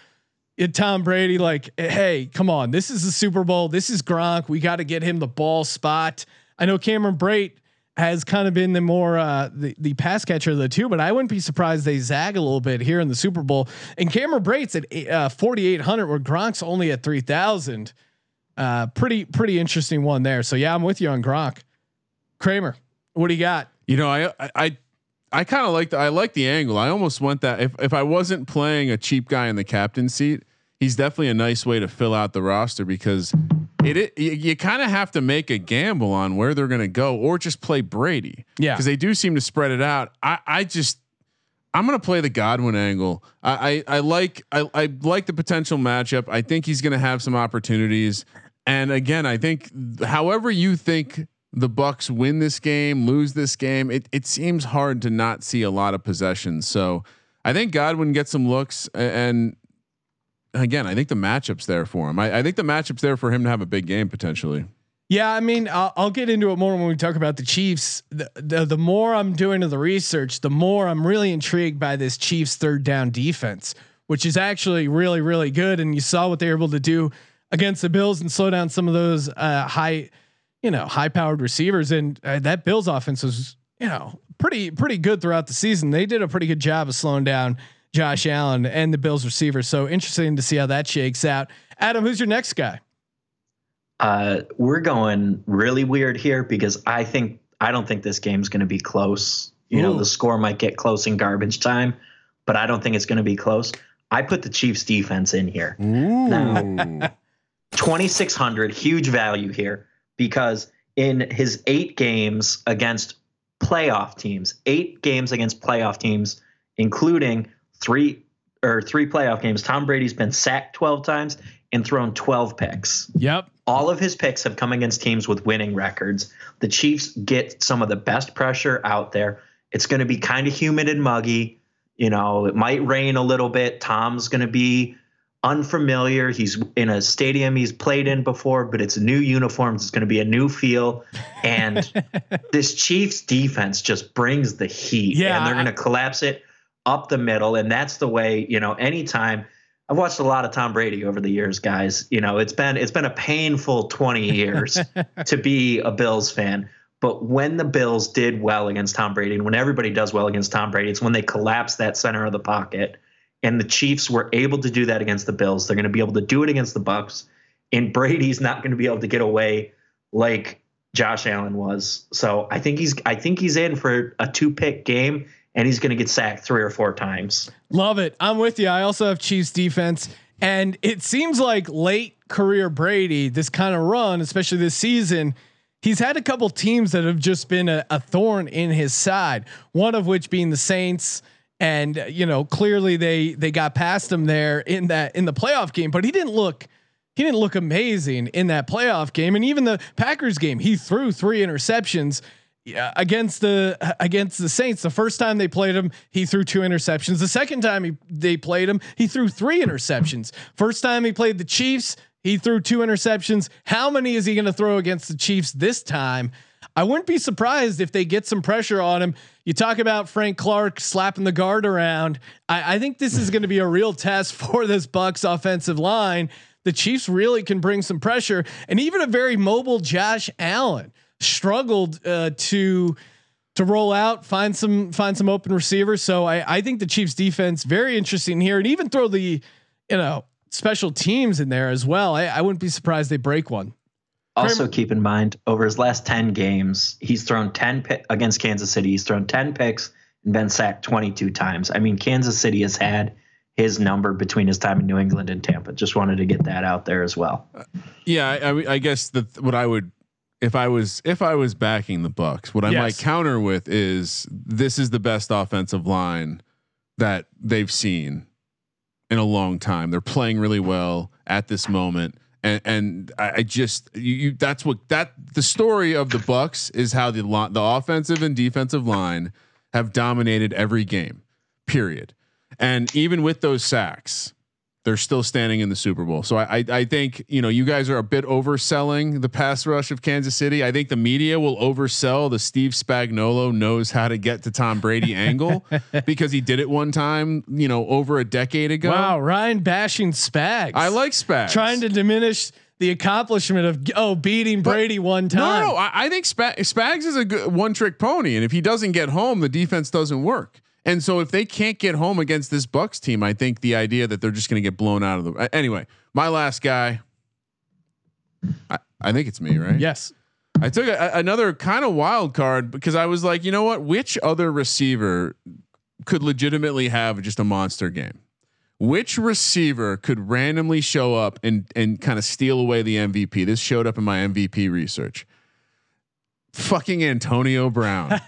Tom Brady. Like, hey, come on, this is the Super Bowl. This is Gronk. We got to get him the ball spot. I know Cameron Brate has kind of been the more uh, the the pass catcher of the two, but I wouldn't be surprised they zag a little bit here in the Super Bowl. And Cameron Brate's at uh, forty eight hundred, where Gronk's only at three thousand. Uh, pretty pretty interesting one there. So yeah, I'm with you on Gronk. Kramer, what do you got? You know, I I I, I kind of like the I like the angle. I almost went that if if I wasn't playing a cheap guy in the captain seat, he's definitely a nice way to fill out the roster because it, it you, you kind of have to make a gamble on where they're going to go or just play Brady. Yeah. because they do seem to spread it out. I I just I'm gonna play the Godwin angle. I I, I like I, I like the potential matchup. I think he's gonna have some opportunities. And again, I think however you think the Bucks win this game, lose this game, it it seems hard to not see a lot of possessions. So I think Godwin gets some looks, and again, I think the matchup's there for him. I, I think the matchup's there for him to have a big game potentially. Yeah, I mean, I'll, I'll, get into it more when we talk about the Chiefs. The, the, the more I'm doing to the research, the more I'm really intrigued by this Chiefs third down defense, which is actually really really good. And you saw what they were able to do against the Bills and slow down some of those uh, high, you know, high powered receivers. And uh, that Bills offense was, you know, pretty pretty good throughout the season. They did a pretty good job of slowing down Josh Allen and the Bills receiver. So interesting to see how that shakes out. Adam, who's your next guy? Uh, we're going really weird here because I think I don't think this game's going to be close. You Ooh. know, the score might get close in garbage time, but I don't think it's going to be close. I put the Chiefs defense in here. Ooh. <laughs> Now, 2600, huge value here because in his 8 games against playoff teams, 8 games against playoff teams including 3 or 3 playoff games, Tom Brady's been sacked 12 times and thrown 12 picks. Yep. All of his picks have come against teams with winning records. The Chiefs get some of the best pressure out there. It's going to be kind of humid and muggy. You know, it might rain a little bit. Tom's going to be unfamiliar. He's in a stadium he's played in before, but it's new uniforms. It's going to be a new feel. And <laughs> this Chiefs defense just brings the heat. Yeah. And they're going to collapse it up the middle. And that's the way, you know, anytime – I've watched a lot of Tom Brady over the years, guys. You know, it's been it's been a painful 20 years <laughs> to be a Bills fan. But when the Bills did well against Tom Brady, and when everybody does well against Tom Brady, it's when they collapse that center of the pocket. And the Chiefs were able to do that against the Bills. They're going to be able to do it against the Bucks. And Brady's not going to be able to get away like Josh Allen was. So I think he's I think he's in for a two pick game and he's going to get sacked three or four times. Love it. I'm with you. I also have Chiefs defense, and it seems like late career Brady, this kind of run, especially this season, he's had a couple teams that have just been a, a thorn in his side. One of which being the Saints and uh, you know clearly they they got past him there in that in the playoff game but he didn't look he didn't look amazing in that playoff game and even the Packers game he threw three interceptions yeah, against the against the Saints, the first time they played him, he threw two interceptions. The second time he, they played him, he threw three interceptions. First time he played the Chiefs, he threw two interceptions. How many is he going to throw against the Chiefs this time? I wouldn't be surprised if they get some pressure on him. You talk about Frank Clark slapping the guard around. I, I think this is going to be a real test <laughs> for this Bucks offensive line. The Chiefs really can bring some pressure, and even a very mobile Josh Allen struggled uh, to to roll out, find some find some open receivers. So I I think the Chiefs defense very interesting here, and even throw the you know special teams in there as well. I, I wouldn't be surprised they break one. Also, keep in mind over his last ten games, he's thrown ten pick, against Kansas City. He's thrown ten picks and been sacked twenty two times. I mean, Kansas City has had his number between his time in New England and Tampa. Just wanted to get that out there as well. Yeah, I, I guess that what I would if I was if I was backing the Bucks, what I yes. might counter with is this is the best offensive line that they've seen in a long time. They're playing really well at this moment. And, and I just you, you, that's what that the story of the Bucks is how the the offensive and defensive line have dominated every game, period. And even with those sacks, they're still standing in the Super Bowl. So I, I, I think you know you guys are a bit overselling the pass rush of Kansas City. I think the media will oversell the Steve Spagnuolo knows how to get to Tom Brady <laughs> angle because he did it one time, you know, over a decade ago. Wow, Ryan bashing Spags. I like Spags. Trying to diminish the accomplishment of oh beating Brady but, one time. No, no, I, I think Spag, Spags is a good one trick pony, and if he doesn't get home, the defense doesn't work. And so if they can't get home against this Bucks team, I think the idea that they're just going to get blown out of the anyway. My last guy, I, I think it's me, right? Yes. I took a, another kind of wild card because I was like, you know what? Which other receiver could legitimately have just a monster game? Which receiver could randomly show up and and kind of steal away the MVP? This showed up in my MVP research fucking Antonio Brown.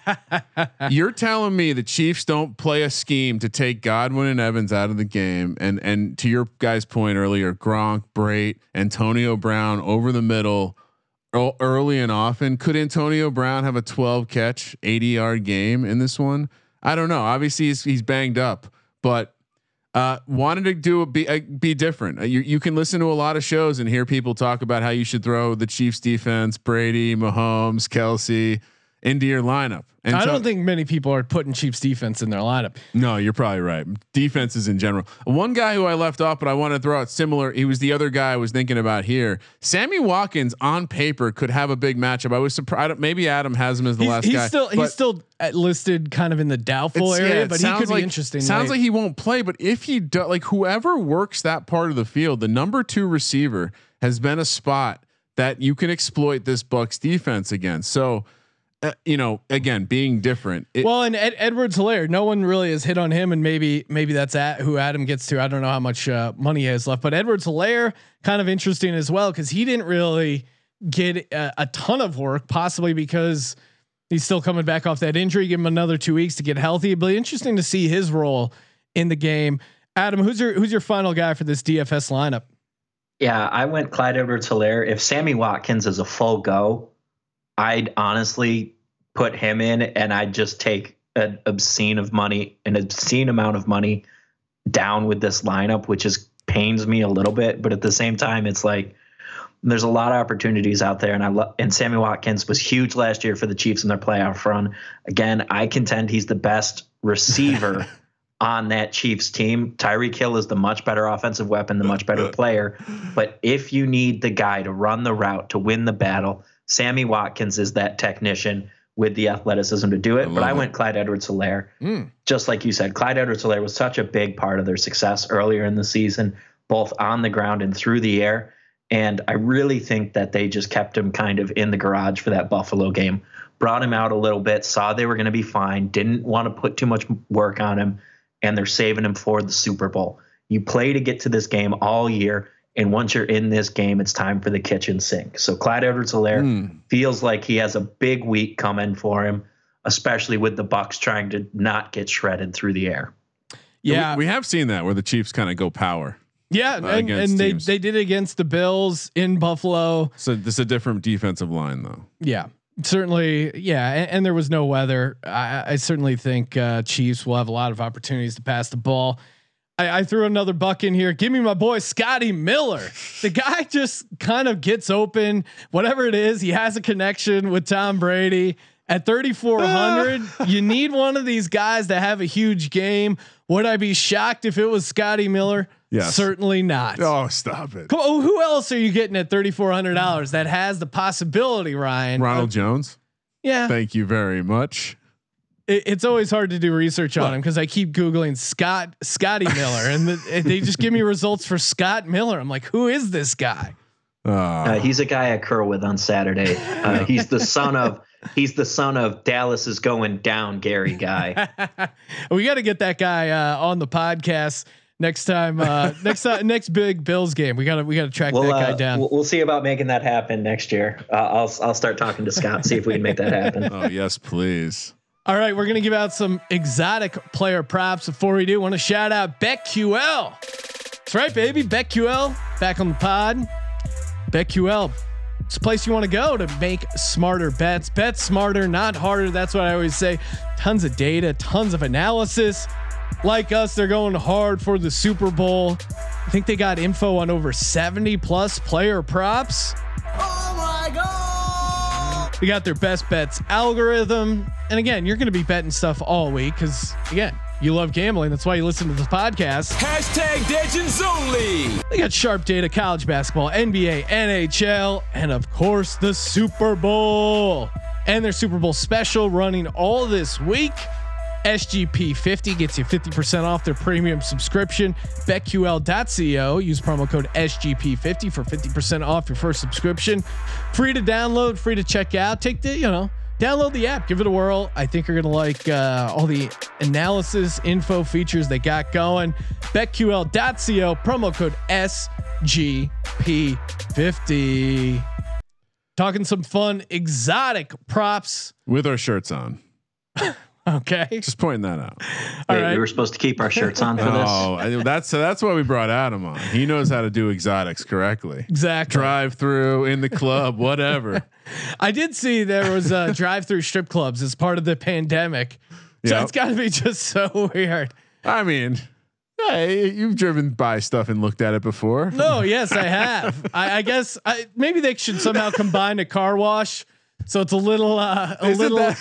<laughs> You're telling me the Chiefs don't play a scheme to take Godwin and Evans out of the game, and and to your guys' point earlier, Gronk, Brate, Antonio Brown over the middle, early and often. Could Antonio Brown have a 12 catch, 80 yard game in this one? I don't know. Obviously, he's, he's banged up, but Uh, wanted to do a, be uh, be different. Uh, you you can listen to a lot of shows and hear people talk about how you should throw the Chiefs defense, Brady, Mahomes, Kelce into your lineup. And I so- don't think many people are putting Chiefs defense in their lineup. No, you're probably right. Defenses in general. One guy who I left off, but I want to throw out similar. He was the other guy I was thinking about here. Sammy Watkins on paper could have a big matchup. I was surprised. Maybe Adam has him as the He's, last he's guy. still he's still uh, listed kind of in the doubtful yeah, area, it but he could like, be interesting. Sounds late. like he won't play, but if he does, like whoever works that part of the field, the number two receiver has been a spot that you can exploit this Bucks defense against. So. Uh, you know, again, being different. It, well, and Ed, Edwards Helaire, no one really has hit on him, and maybe maybe that's at who Adam gets to. I don't know how much uh, money he has left, but Edwards Helaire kind of interesting as well because he didn't really get a, a ton of work, possibly because he's still coming back off that injury. Give him another two weeks to get healthy. It'll be interesting to see his role in the game. Adam, who's your who's your final guy for this DFS lineup? Yeah, I went Clyde Edwards Helaire. If Sammy Watkins is a full go, I'd honestly put him in and I'd just take an obscene of money, an obscene amount of money down with this lineup, which is pains me a little bit. But at the same time, it's like there's a lot of opportunities out there, and I love and Sammy Watkins was huge last year for the Chiefs in their playoff run. Again, I contend he's the best receiver <laughs> on that Chiefs team. Tyreek Hill is the much better offensive weapon, the much better <laughs> player. But if you need the guy to run the route to win the battle, Sammy Watkins is that technician with the athleticism to do it. but love I it. went Clyde Edwards Helaire. Mm. Just like you said, Clyde Edwards Helaire was such a big part of their success earlier in the season, both on the ground and through the air. And I really think that they just kept him kind of in the garage for that Buffalo game. Brought him out a little bit, saw they were going to be fine, didn't want to put too much work on him, and they're saving him for the Super Bowl. You play to get to this game all year, and once you're in this game, it's time for the kitchen sink. So Clyde Edwards Helaire Mm. feels like he has a big week coming for him, especially with the Bucks trying to not get shredded through the air. Yeah, we, we have seen that where the Chiefs kind of go power. yeah, uh, and, and they they did it against the Bills in Buffalo. So this is a different defensive line, though. Yeah, certainly. Yeah, and, and there was no weather. I, I certainly think uh, Chiefs will have a lot of opportunities to pass the ball. I, I threw another buck in here. Give me my boy Scotty Miller. The guy <laughs> just kind of gets open. Whatever it is, he has a connection with Tom Brady. At 3,400, <laughs> you need one of these guys to have a huge game. Would I be shocked if it was Scotty Miller? Yes. Certainly not. Oh, stop it, Come on, who else are you getting at thirty four hundred dollars that has the possibility, Ryan? Ronald of- Jones. yeah, Thank you very much. It, it's always hard to do research on him because I keep googling Scott Scotty Miller, and the, and they just give me results for Scott Miller. I'm like, who is this guy? Uh, Uh, he's a guy I curl with on Saturday. Uh, <laughs> he's the son of he's the son of Dallas is going down Gary guy. <laughs> we got to get that guy uh, on the podcast next time. Uh, <laughs> next time, next big Bills game. We got to we got to track We'll, that guy uh, down. we'll we'll see about making that happen next year. Uh, I'll I'll start talking to Scott see if we can make that happen. oh yes, please. All right, we're gonna give out some exotic player props. Before we do, want to shout out BetQL. That's right, baby. BetQL back on the pod. BetQL. It's a place you want to go to make smarter bets. Bet smarter, not harder. That's what I always say. Tons of data, tons of analysis. Like us, they're going hard for the Super Bowl. I think they got info on over 70 plus player props. Oh We got their best bets algorithm. And again, you're going to be betting stuff all week because, again, you love gambling. That's why you listen to this podcast. Hashtag Degens Only. They got sharp data, college basketball, NBA, NHL, and of course, the Super Bowl. And their Super Bowl special running all this week. SGP 50 gets you 50% off their premium subscription. BetQL.co. Use promo code SGP 50 for 50% off your first subscription. Free to download, free to check out. Take the, you know, download the app, give it a whirl. I think you're going to like uh, all the analysis, info, features they got going. BetQL.co. Promo code SGP 50. Talking some fun, exotic props. With our shirts on. <laughs> Okay. Just pointing that out. All Hey, right. We were supposed to keep our shirts on for this. Oh, I- that's that's why we brought Adam on. He knows how to do exotics correctly. Exactly. Drive through in the club, whatever. <laughs> I did see there was uh, <laughs> drive-through strip clubs as part of the pandemic. So Yep. it's got to be just so <laughs> weird. I mean, Hey, you've driven by stuff and looked at it before. No, yes, I have. I, I guess I, maybe they should somehow combine a car wash, so it's a little, uh, a Isn't little, that-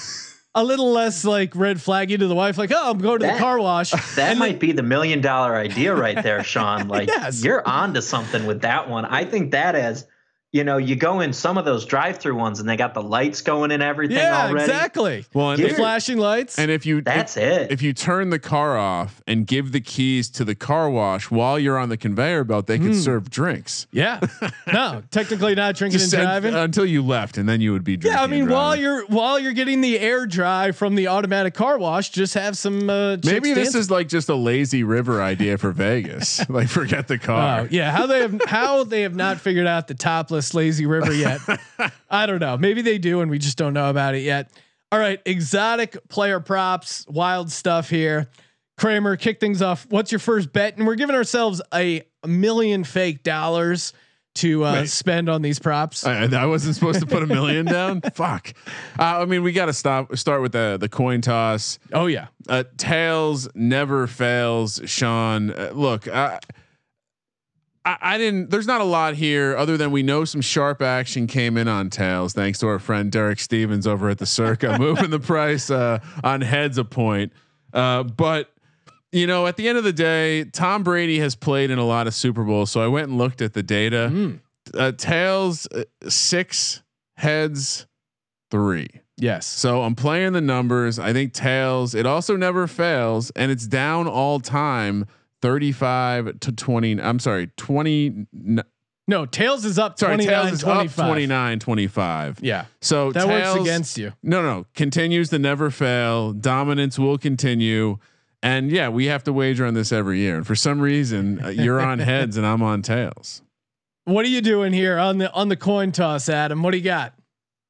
a little less like red flaggy to the wife. Like, oh, I'm going to That- the car wash. <laughs> That might be the million dollar idea right there, Sean. <laughs> Like Yes. you're on to something with that one. I think that as you know, you go in some of those drive through ones and they got the lights going and everything Yeah, already. exactly. Well, and The flashing lights. and if you That's if, it. if you turn the car off and give the keys to the car wash while you're on the conveyor belt, they Hmm. could serve drinks. yeah, <laughs> no, technically not drinking Just and driving. until you left, and then you would be drinking. yeah, I mean, and while you're while you're getting the air dry from the automatic car wash, just have some. Uh, maybe this dancing. is like just a lazy river idea for Vegas. <laughs> like, forget the car. Oh yeah, how they have how they have not figured out the topless lazy river yet. <laughs> I don't know. Maybe they do, and we just don't know about it yet. All right, exotic player props, wild stuff here. Kramer, kick things off. What's your first bet? And we're giving ourselves a million fake dollars to uh, spend on these props. I, I wasn't supposed to put a million <laughs> down. Fuck. Uh, I mean, we got to stop. Start with the the coin toss. oh yeah, Uh, tails never fails, Sean. Uh, look, I, I, didn't. There's not a lot here other than we know some sharp action came in on tails, thanks to our friend Derek Stevens over at the Circa, <laughs> moving the price uh, on heads a point. Uh, but you know, at the end of the day, Tom Brady has played in a lot of Super Bowls, so I went and looked at the data. Mm. Uh, tails uh, six, heads three. yes. So I'm playing the numbers. I think tails. It also never fails, and it's down all time. 35 to 20. I'm sorry, 20. No, tails is up Sorry, 29, tails is 25. up 29, 25. Yeah, So that tails, works against you. No, no, continues to never fail. Dominance will continue. And yeah, we have to wager on this every year. And for some reason, uh, you're on <laughs> heads and I'm on tails. What are you doing here on the on the coin toss, Adam? What do you got?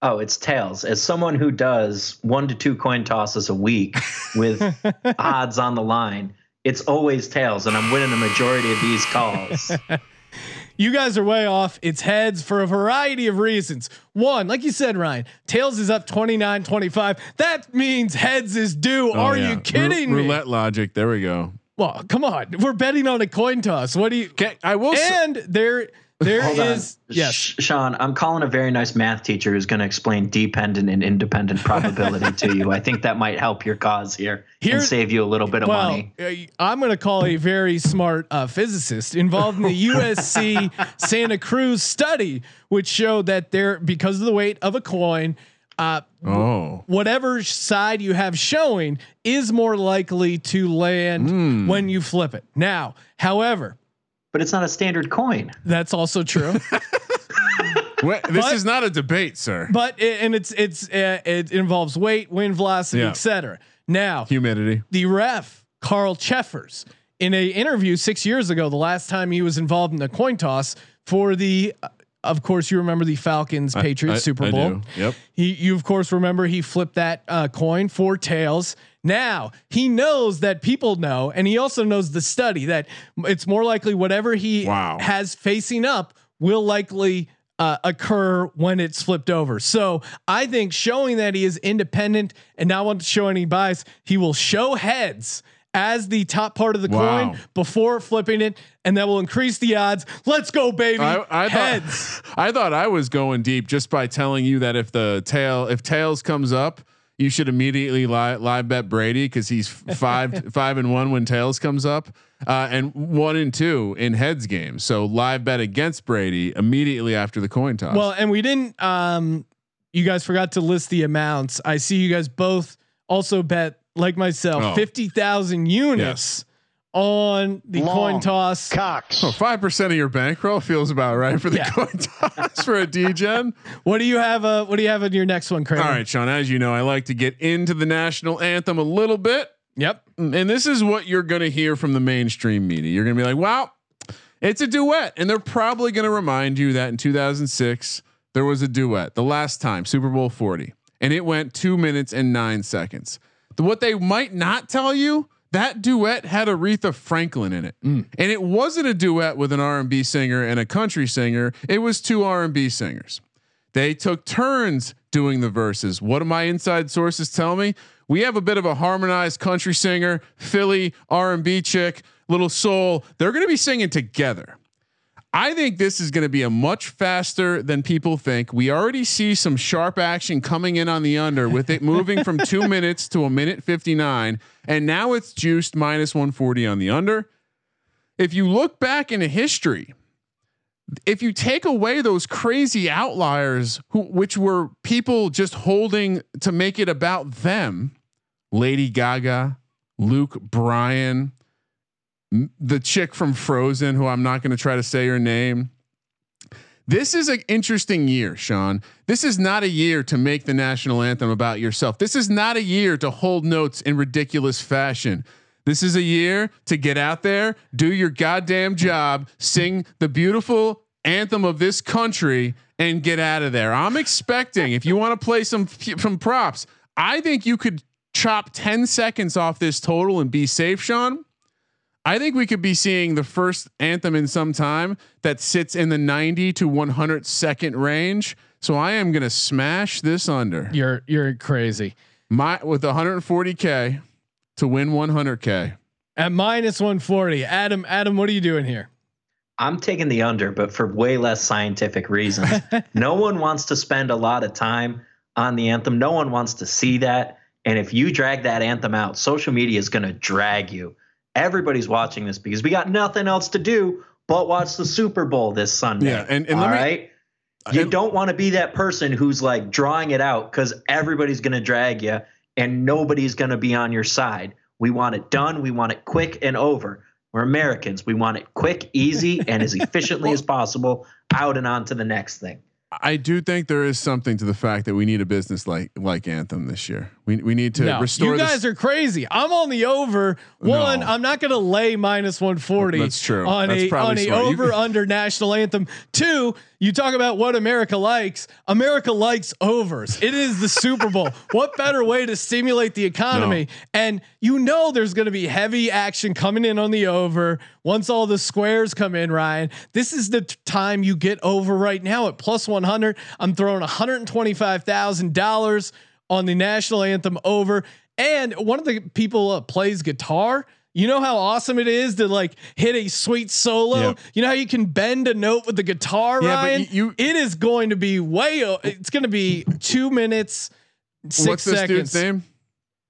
Oh, it's tails. As someone who does one to two coin tosses a week with <laughs> odds on the line, it's always tails, and I'm winning the majority of these calls. <laughs> You guys are way off. It's heads for a variety of reasons. One, like you said, Ryan, tails is up 29 25. That means heads is due. Oh, are yeah. you kidding Rou- me? Roulette logic. There we go. Well, come on. We're betting on a coin toss. What do you Okay, I will. s- And there there Hold is on. yes. Sean, I'm calling a very nice math teacher who's going to explain dependent and independent probability to you. I think that might help your cause here Here- and save you a little bit of Well, money. uh, I'm going to call a very smart uh, physicist involved in the <laughs> USC Santa Cruz study, which showed that there, because of the weight of a coin, uh, oh, whatever side you have showing is more likely to land Hmm. when you flip it. Now, however, But it's not a standard coin. that's also true. <laughs> Wait, this But- is not a debate, sir. but it, and it's it's uh, it involves weight, wind velocity, Yeah. etc. Now, Humidity. the ref Carl Cheffers in a interview six years ago, the last time he was involved in the coin toss for the, uh, of course, you remember the Falcons Patriots I- Super Bowl. Yep. He, you of course remember he flipped that uh, coin for tails. Now he knows that people know, and he also knows the study that it's more likely whatever he Wow. has facing up will likely uh, occur when it's flipped over. So I think showing that he is independent and not want to show any bias, he will show heads as the top part of the Wow. coin before flipping it, and that will increase the odds. Let's go, baby! I, I heads. thought <laughs> I thought I was going deep just by telling you that if the tail if tails comes up, you should immediately live, live bet Brady because he's <laughs> five five and one when tails comes up, uh, and one and two in heads games. So live bet against Brady immediately after the coin toss. Well, and we didn't. Um, you guys forgot to list the amounts. I see you guys both also bet like myself Oh. fifty thousand units on the coin toss. Cox, Five percent of your bankroll feels about right for the Yeah. coin toss for a DGen. <laughs> What do you have? Uh, what do you have in your next one, Kramer? All right, Sean. As you know, I like to get into the national anthem a little bit. Yep. and this is what you're going to hear from the mainstream media. You're going to be like, "Wow, it's a duet," and they're probably going to remind you that in 2006 there was a duet, the last time Super Bowl 40, and it went two minutes and nine seconds. What they might not tell you that duet had Aretha Franklin in it, mm. and it wasn't a duet with an R&B singer and a country singer. It was two R&B singers. They took turns doing the verses. What do my inside sources tell me? we have a bit of a harmonized country singer, Philly R&B chick, little soul. They're going to be singing together. I think this is going to be a much faster than people think. We already see some sharp action coming in on the under with it moving from <laughs> two minutes to a minute 59. And now it's juiced minus 140 on the under. If you look back into history, if you take away those crazy outliers who which were people just holding to make it about them, Lady Gaga, Luke Bryan, the chick from Frozen, who I'm not going to try to say her name. This is an interesting year, Sean. This is not a year to make the national anthem about yourself. This is not a year to hold notes in ridiculous fashion. This is a year to get out there, do your goddamn job, sing the beautiful anthem of this country, and get out of there. I'm expecting if you want to play some some props, I think you could chop 10 seconds off this total and be safe, Sean. I think we could be seeing the first anthem in some time that sits in the 90 to 100 second range. So I am going to smash this under. You're you're crazy. My with 140k to win 100k at minus 140. Adam, Adam, what are you doing here? I'm taking the under, but for way less scientific reasons. <laughs> no one wants to spend a lot of time on the anthem. No one wants to see that. And if you drag that anthem out, social media is going to drag you. Everybody's watching this because we got nothing else to do but watch the Super Bowl this Sunday. Yeah, and, and all me, right. You don't want to be that person who's like drawing it out because everybody's going to drag you and nobody's going to be on your side. We want it done. We want it quick and over. We're Americans. We want it quick, easy, and as <laughs> efficiently as possible out and on to the next thing. I do think there is something to the fact that we need a business like like Anthem this year. We we need to no, restore. You guys are crazy. I'm on the over. One, no. I'm not going to lay minus 140. That's true. On That's a on a over <laughs> under national anthem. Two, you talk about what America likes. America likes overs. It is the Super Bowl. <laughs> what better way to stimulate the economy? No. And you know there's going to be heavy action coming in on the over once all the squares come in. Ryan, this is the t- time you get over right now at plus 100. I'm throwing 125 thousand dollars on the national anthem over. And one of the people uh, plays guitar. You know how awesome it is to like hit a sweet solo. Yep. You know how you can bend a note with the guitar, yeah, Ryan. You, you, it is going to be way. It's going to be two minutes, six what's seconds. This dude's name?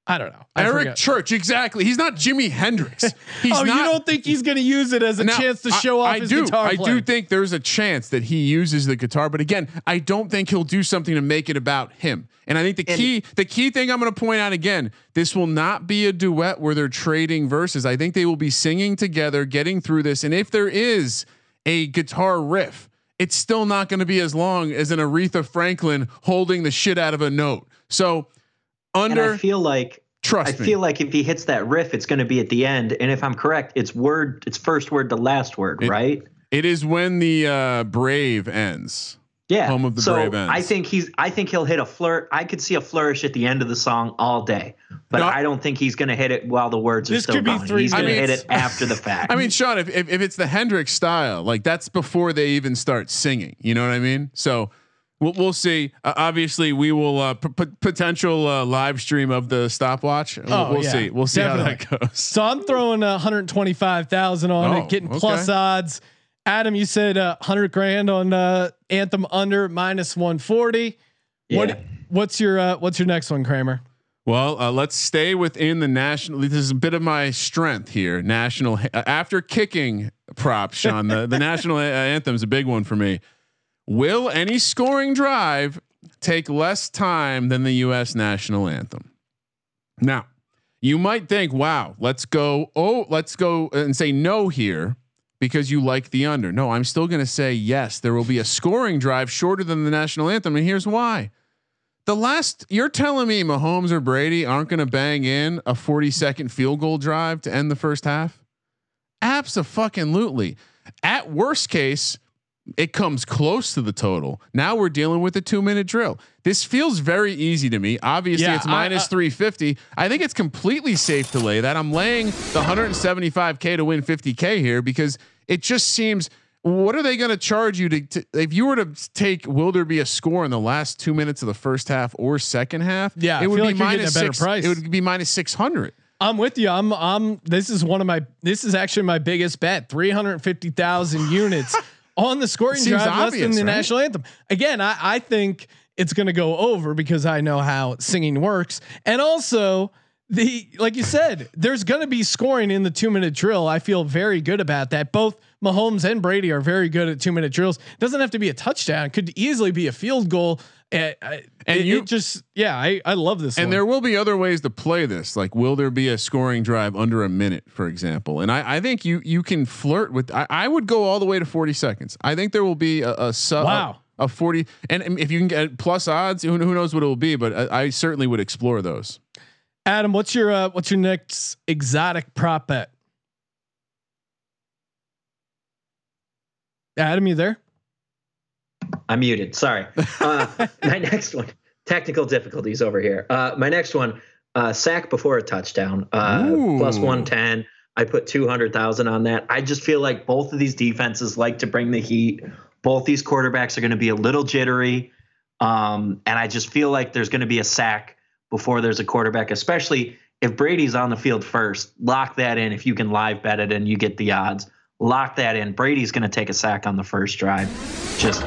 I don't know. I Eric forget. Church, exactly. He's not Jimi Hendrix. <laughs> He's oh, not, you don't think he's going to use it as a now, chance to show I, off I his do, guitar? I playing. do think there's a chance that he uses the guitar, but again, I don't think he'll do something to make it about him. And I think the and key, the key thing I'm going to point out again, this will not be a duet where they're trading verses. I think they will be singing together, getting through this. And if there is a guitar riff, it's still not going to be as long as an Aretha Franklin holding the shit out of a note. So under, and I feel like Trust I me. feel like if he hits that riff, it's going to be at the end. And if I'm correct, it's word, it's first word to last word, it, right? It is when the uh, Brave ends. Yeah. Home of the so Brave ends. I think he's. I think he'll hit a flirt. I could see a flourish at the end of the song all day, but no, I don't think he's going to hit it while the words are still going. He's going to hit it <laughs> after the fact. I mean, Sean, if, if if it's the Hendrix style, like that's before they even start singing. You know what I mean? So We'll, we'll see. Uh, obviously, we will uh, p- p- potential uh, live stream of the stopwatch. We'll, oh, we'll yeah, see. We'll see definitely. how that goes. So I'm throwing uh, 125,000 on Oh, it, getting okay. plus odds. Adam, you said uh, 100 grand on uh, Anthem under minus 140. Yeah. What what's your uh, what's your next one, Kramer? Well, uh, let's stay within the national. This is a bit of my strength here. National uh, after kicking props, Sean. The the national uh, anthem is a big one for me. Will any scoring drive take less time than the U.S. national anthem? Now, you might think, "Wow, let's go. Oh, let's go and say no here." Because you like the under. No, I'm still going to say yes. There will be a scoring drive shorter than the national anthem, and here's why the last you're telling me Mahomes or Brady aren't going to bang in a 40 second field goal drive to end the first half? Absolutely. At worst case, it comes close to the total. Now we're dealing with a two minute drill. This feels very easy to me. Obviously, Yeah, it's uh, minus I- 350. I think it's completely safe to lay that. I'm laying the 175K to win 50K here because it just seems what are they going to charge you to, to if you were to take will there be a score in the last two minutes of the first half or second half? Yeah, it would be like minus a better six. price. It would be minus six hundred. I'm with you. I'm I'm this is one of my this is actually my biggest bet. 350,000 units <laughs> on the scoring Seems drive less obvious, than the right? national anthem. Again, I, I think it's going to go over because I know how singing works. And also the like you said, there's going to be scoring in the 2-minute drill. I feel very good about that. Both Mahomes and Brady are very good at 2-minute drills. Doesn't have to be a touchdown. Could easily be a field goal. Uh, I- And it, you- it just yeah, I I love this And one. there will be other ways to play this. Like, will there be a scoring drive under a minute, for example? And I, I think you you can flirt with. I, I would go all the way to forty seconds. I think there will be a, a sub. Wow. A, a forty, and if you can get plus odds, who, who knows what it will be? But I, I certainly would explore those. Adam, what's your uh, what's your next exotic prop bet? Adam, you there? I'm muted. Sorry. Uh, <laughs> my next one, technical difficulties over here. Uh, my next one, uh, sack before a touchdown, uh, plus 110. I put 200,000 on that. I just feel like both of these defenses like to bring the heat. Both these quarterbacks are going to be a little jittery. Um, and I just feel like there's going to be a sack before there's a quarterback, especially if Brady's on the field first. Lock that in if you can live bet it and you get the odds. Lock that in. Brady's going to take a sack on the first drive. Just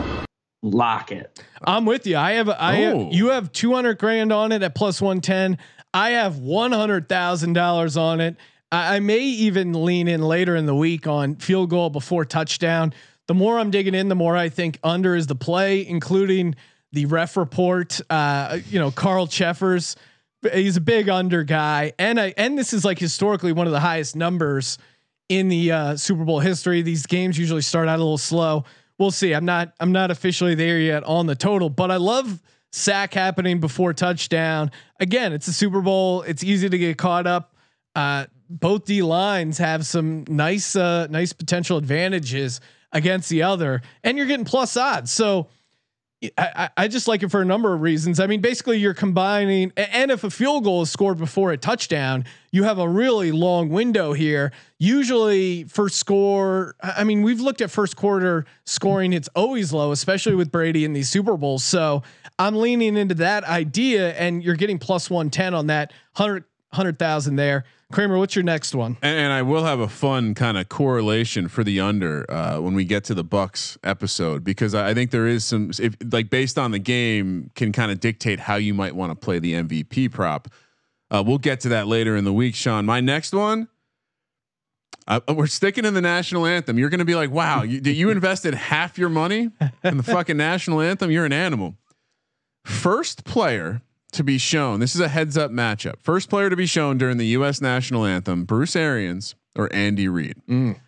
lock it. I'm with you. I have I have, Oh. you have 200 grand on it at plus 110. I have $100,000 on it. I, I may even lean in later in the week on field goal before touchdown. The more I'm digging in, the more I think under is the play, including the ref report. Uh, you know, Carl Cheffers, he's a big under guy, and I and this is like historically one of the highest numbers in the uh, Super Bowl history. These games usually start out a little slow. We'll see. I'm not I'm not officially there yet on the total, but I love sack happening before touchdown. Again, it's a Super Bowl. It's easy to get caught up. Uh, both D lines have some nice uh, nice potential advantages against the other, and you're getting plus odds. So I, I just like it for a number of reasons. I mean, basically, you're combining, and if a field goal is scored before a touchdown, you have a really long window here. Usually, first score, I mean, we've looked at first quarter scoring; it's always low, especially with Brady in these Super Bowls. So I'm leaning into that idea, and you're getting plus one ten on that hundred hundred thousand there. Kramer, what's your next one? And, and I will have a fun kind of correlation for the under uh, when we get to the Bucks episode because I, I think there is some if like based on the game can kind of dictate how you might want to play the MVP prop. Uh, we'll get to that later in the week, Sean. My next one. Uh, we're sticking in the national anthem. You're going to be like, "Wow, you, you invested half your money in the fucking national anthem. You're an animal." First player to be shown. This is a heads up matchup. First player to be shown during the U.S. national anthem: Bruce Arians or Andy Reid. Mm.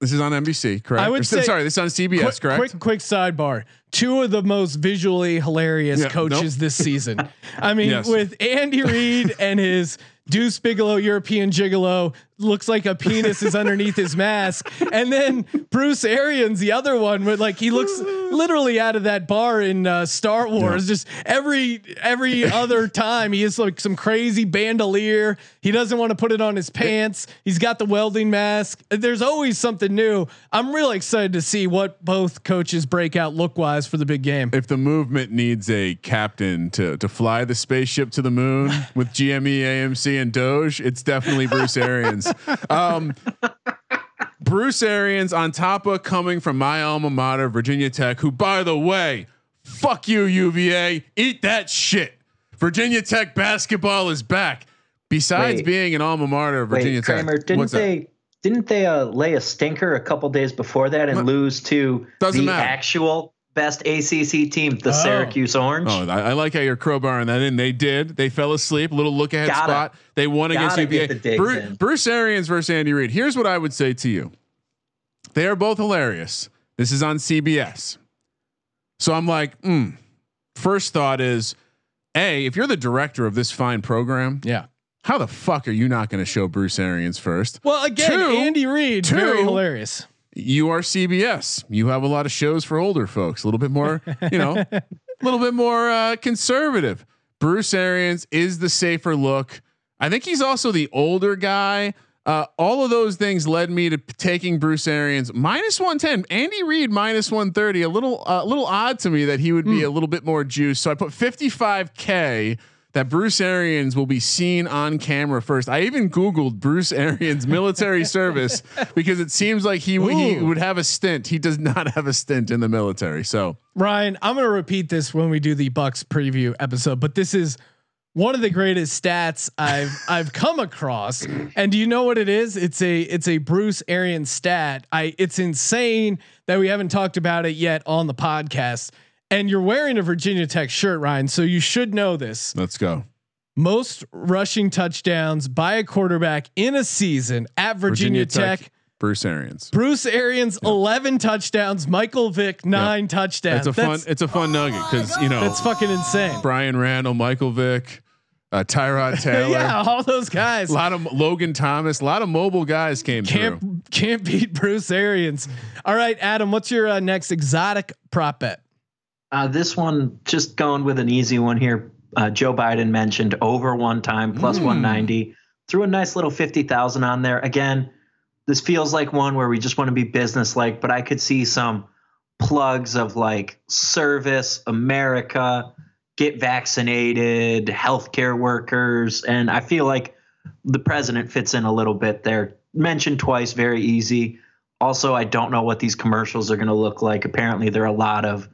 This is on NBC, correct? I would Or, say- sorry, this is on CBS, quick, correct? Quick, quick sidebar. Two of the most visually hilarious Yeah, coaches nope. this season. I mean, <laughs> Yes. with Andy Reid and his Deuce Bigalow European Gigolo looks like a penis is underneath his mask, and then Bruce Arians, the other one, with like he looks literally out of that bar in uh, Star Wars. Just every every other time, he is like some crazy bandolier. He doesn't want to put it on his pants. He's got the welding mask. There's always something new. I'm really excited to see what both coaches break out look wise for the big game. if the movement needs a captain to to fly the spaceship to the moon with GME, AMC, and Doge, it's definitely Bruce Arians. Um, Bruce Arians on top of coming from my alma mater, Virginia Tech, who by the way, fuck you UVA, eat that shit. Virginia Tech basketball is back. Besides Wait. being an alma mater of Virginia Wait, Tech, didn't what's that? they? Didn't they uh, lay a stinker a couple days before that and What? lose to Doesn't the matter. actual best ACC team, the Oh. Syracuse Orange? Oh, I, I like how you're crowbarring that in. They did. They fell asleep. A little look ahead Gotta- spot. They won against gotta UVA. the digs Bruce, in. Bruce Arians versus Andy Reid. Here's what I would say to you. They are both hilarious. This is on CBS. So I'm like, mm. first thought is, a if you're the director of this fine program, Yeah. how the fuck are you not going to show Bruce Arians first? Well, again, Two- Andy Reid, very two- hilarious. You are CBS. You have a lot of shows for older folks, a little bit more, you know, <laughs> a little bit more uh, conservative. Bruce Arians is the safer look. I think he's also the older guy. Uh, all of those things led me to taking Bruce Arians minus one ten. Andy Reid minus one thirty. A little, a little odd to me that he would be a little bit more juice. So I put fifty five k that Bruce Arians will be seen on camera first. I even Googled Bruce Arians military <laughs> service because it seems like he, he would have a stint. He does not have a stint in the military. So Ryan, I'm going to repeat this when we do the Bucks preview episode, but this is one of the greatest stats I've <laughs> I've come across. And do you know what it is? It's a it's a Bruce Arians stat. I it's insane that we haven't talked about it yet on the podcast. And you're wearing a Virginia Tech shirt, Ryan, so you should know this. let's go. Most rushing touchdowns by a quarterback in a season at Virginia, Tech. Bruce Arians. Bruce Arians, 11 touchdowns. Michael Vick, nine touchdowns. It's a fun. It's a fun nugget because you know That's fucking insane. Bryan Randall, Michael Vick, uh, Tyrod <laughs> Taylor. yeah, all those guys. A lot of Logan Thomas, a lot of mobile guys came through. Can't can't beat Bruce Arians. All right, Adam, what's your uh, next exotic prop bet? Uh, this one, just going with an easy one here. Uh, Joe Biden mentioned over one time plus 190. Threw a nice little 50,000 on there. Again, this feels like one where we just want to be business like, but I could see some plugs of like service, America, get vaccinated, healthcare workers. And I feel like the president fits in a little bit there. Mentioned twice, very easy. Also, I don't know what these commercials are going to look like. Apparently, there are a lot of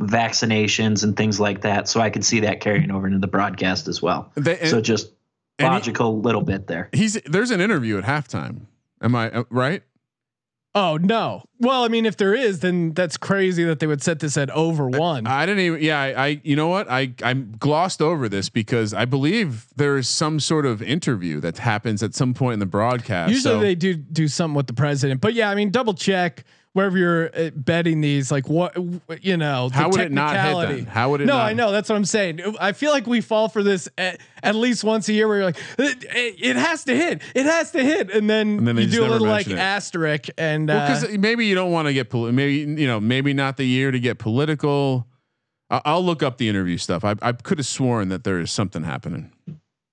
vaccinations and things like that. So I could see that carrying over into the broadcast as well. They- and- so just and he- logical little bit there. He's there's an interview at halftime. Am I uh, right? Oh no. Well, I mean, if there is, then that's crazy that they would set this at over one. I didn't even. Yeah, I, I. You know what? I I glossed over this because I believe there is some sort of interview that happens at some point in the broadcast. Usually so- they do do something with the president, but yeah, I mean, double check wherever you're uh, betting these. Like what you know, the How would it not hit then? How would it No, not- I know that's what I'm saying. I feel like we fall for this at, at least once a year, where you're like, it, it- it has to hit, it has to hit, and then, And then you do a little like it. asterisk and Well, uh, because maybe you don't want to get poli- maybe you know maybe not the year to get political. I- I'll look up the interview stuff. I, I could have sworn that there is something happening.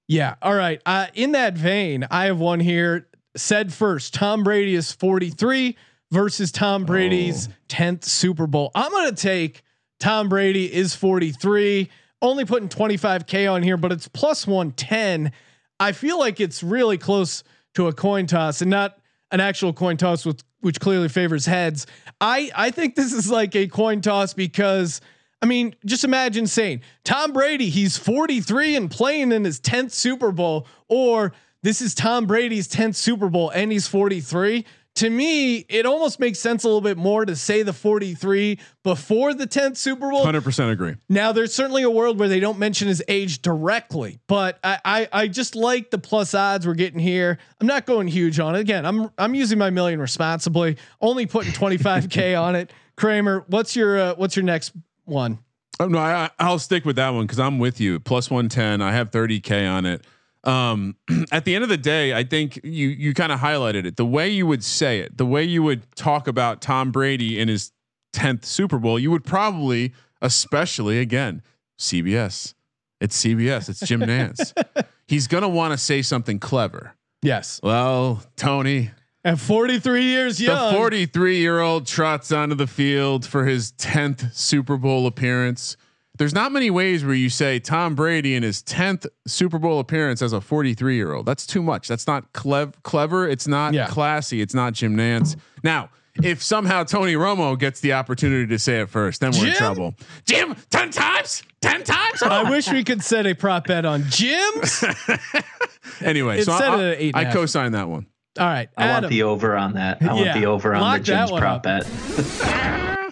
Yeah. All right. Uh, in that vein, I have one here. Said first, Tom Brady is 43 versus Tom Brady's 10th Super Bowl. I'm going to take Tom Brady is 43. Only putting 25k on here, but it's plus 110. I feel like it's really close to a coin toss and not an actual coin toss with which clearly favors heads. I I think this is like a coin toss because I mean, just imagine saying Tom Brady, he's 43 and playing in his 10th Super Bowl, or this is Tom Brady's 10th Super Bowl and he's 43. To me, it almost makes sense a little bit more to say the 43 before the 10th Super Bowl. Hundred percent agree. Now, there's certainly a world where they don't mention his age directly, but I, I I just like the plus odds we're getting here. I'm not going huge on it. Again, I'm I'm using my million responsibly. Only putting 25k <laughs> on it. Kramer, what's your uh, what's your next one? Oh, no, I, I'll stick with that one because I'm with you. Plus one ten. I have thirty k on it. Um, <clears throat> at the end of the day, I think you you kind of highlighted it. The way you would say it, the way you would talk about Tom Brady in his tenth Super Bowl, you would probably, especially again, CBS. It's CBS. It's Jim Nantz. <laughs> He's gonna want to say something clever. Yes, Well, Tony, at 43 years young. the 43 year old trots onto the field for his 10th Super Bowl appearance. There's not many ways where you say Tom Brady in his 10th Super Bowl appearance as a 43 year old. That's too much. That's not clev- clever. It's not Yeah. classy. It's not Jim Nantz. Now, if somehow Tony Romo gets the opportunity to say it first, then we're in trouble. Jim, 10 times? 10 times? I wish we could set a prop bet on Jim's. <laughs> anyway, It's so set I, at eight and I a half. co-sign that one. All right, I want Adam. the over on that. I Yeah, want the over on lock the Jim's prop up. bet.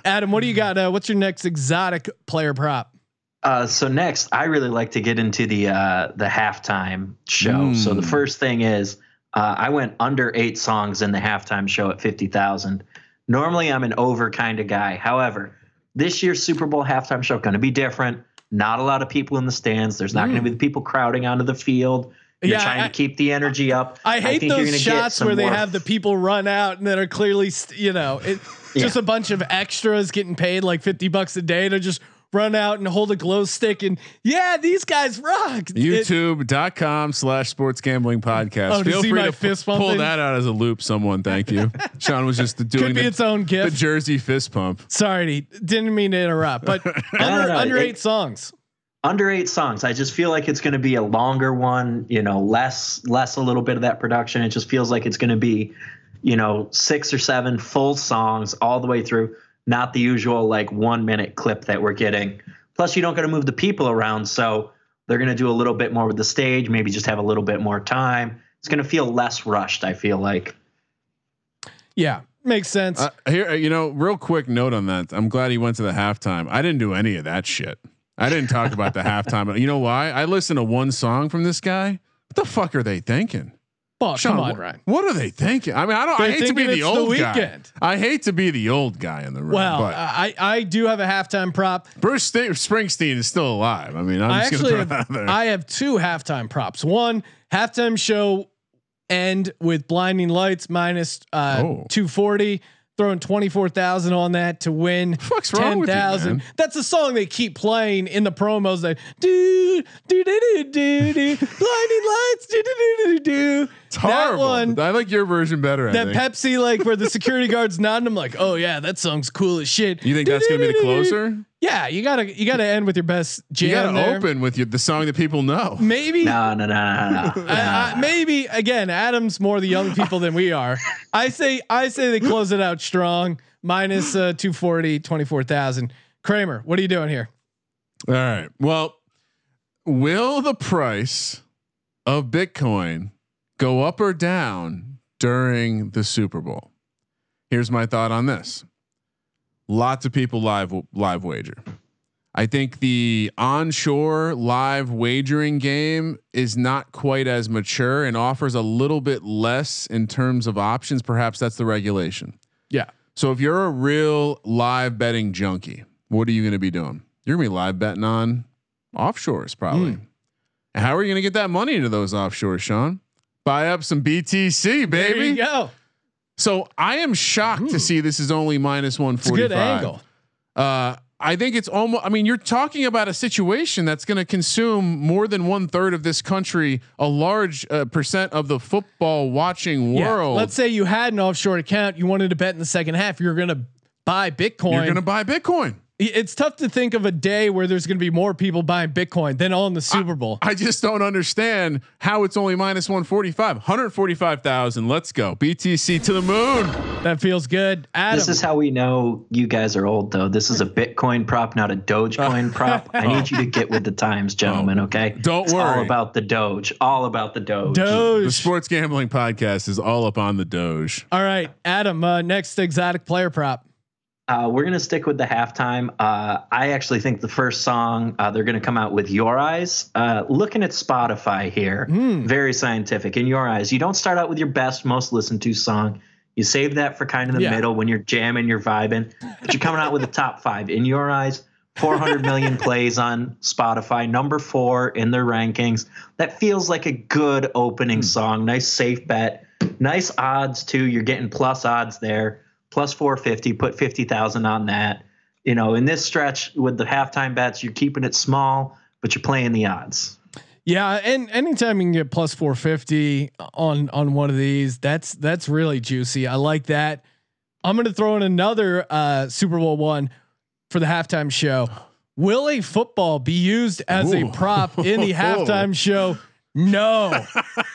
<laughs> Adam, what do you got? Uh, what's your next exotic player prop? Uh, so next, I really like to get into the uh, the halftime show. So the Mm. first thing is, uh, I went under eight songs in the halftime show at fifty thousand. Normally, I'm an over kind of guy. However, this year's Super Bowl halftime show going to be different. Not a lot of people in the stands. There's not going to be the people crowding onto the field. You're Yeah, trying I- to keep the energy up. I hate think you're those shots where they more have the people run out and that are clearly, you know, it, just a bunch of extras getting paid like 50 bucks a day to just run out and hold a glow stick and yeah, these guys rock. YouTube.com slash sports gambling podcast. Oh, Feel free my to fist pull pumping? that out as a loop. Someone, thank you. <laughs> Sean was just doing could be the, its own gift. the gift. Jersey fist pump. Sorry, didn't mean to interrupt, but <laughs> under, no, under it- eight songs. under eight songs. I just feel like it's going to be a longer one. You know, less less a little bit of that production. It just feels like it's going to be, you know, six or seven full songs all the way through. Not the usual like one minute clip that we're getting. Plus, you don't got to move the people around, so they're going to do a little bit more with the stage. Maybe just have a little bit more time. It's going to feel less rushed. I feel like. Yeah, makes sense. Uh, here, uh, you know, real quick note on that. I'm glad he went to the halftime. I didn't do any of that shit. I didn't talk about the <laughs> halftime. You know why? I listened to one song from this guy. What the fuck are they thinking? Sean, come on, Ryan. What are they thinking? I mean, I don't. I They're hate to be the it's the old guy. I hate to be the old guy in the room. Well, but I I do have a halftime prop. Bruce Sta- Springsteen is still alive. I mean, I'm I just actually have, that out there. I have two halftime props. One halftime show end with blinding lights minus uh, Oh. 240. Throwing twenty four thousand on that to win fuck's wrong ten with you, thousand. man? That's a song they keep playing in the promos. Like do do do do do do blinding lights do do do do do. it's horrible. That one I like your version better. That. Pepsi like where the security guards nodding. I'm like, oh yeah, that song's cool as shit. you think that's gonna be the closer? Yeah, you gotta you gotta end with your best jam. You gotta there. open with your, the song that people know. Maybe No, no, no, no, no. no. I, I, <laughs> maybe again, Adam's more the young people than we are. I say I say they close it out strong, minus uh, 240, 24,000. Kramer, what are you doing here? All right. Well, will the price of Bitcoin go up or down during the Super Bowl? Here's my thought on this. Lots of people live live wager. I think the onshore live wagering game is not quite as mature and offers a little bit less in terms of options. Perhaps that's the regulation. Yeah. So if you're a real live betting junkie, what are you going to be doing? You're going to be live betting on offshores probably. And how are you going to get that money into those offshores, Sean? Buy up some BTC, There you baby. go. So I am shocked to see this is only minus one It's a good angle. Uh, I think it's almost. I mean, you're talking about a situation that's going to consume more than one third of this country, a large uh, percent of the football watching Yeah. world. Let's say you had an offshore account, you wanted to bet in the second half, you're gonna buy Bitcoin. you're going to buy Bitcoin. It's tough to think of a day where there's gonna be more people buying Bitcoin than on the Super Bowl. I just don't understand how it's only minus 145. 145,000. Let's go. BTC to the moon. that feels good. Adam. This is how we know you guys are old, though. This is a Bitcoin prop, not a Dogecoin <laughs> prop. I need you to get with the times, gentlemen. Okay, Don't It's worry. All about the Doge. All about the Doge. Doge. The sports gambling podcast is all up on the Doge. All right, Adam. Uh, next exotic player prop. Uh, we're gonna stick with the halftime. Uh, I actually think the first song uh, they're gonna come out with "Your Eyes." Uh, looking at Spotify here, Hmm. very scientific. In "Your Eyes," you don't start out with your best, most listened to song. You save that for kind of the Yeah. middle when you're jamming, you're vibing. But you're coming out with the top five. In "Your Eyes," 400 million <laughs> plays on Spotify, number four in their rankings. That feels like a good opening song. Nice safe bet. Nice odds too. You're getting plus odds there plus 450 put 50,000 on that you know in this stretch with the halftime bets you're keeping it small but you're playing the odds Yeah, and anytime you can get plus 450 on on one of these, that's that's really juicy. I like that. I'm going to throw in another uh, Super Bowl one for the halftime show. Will a football be used as a prop in the <laughs> halftime show? No. <laughs>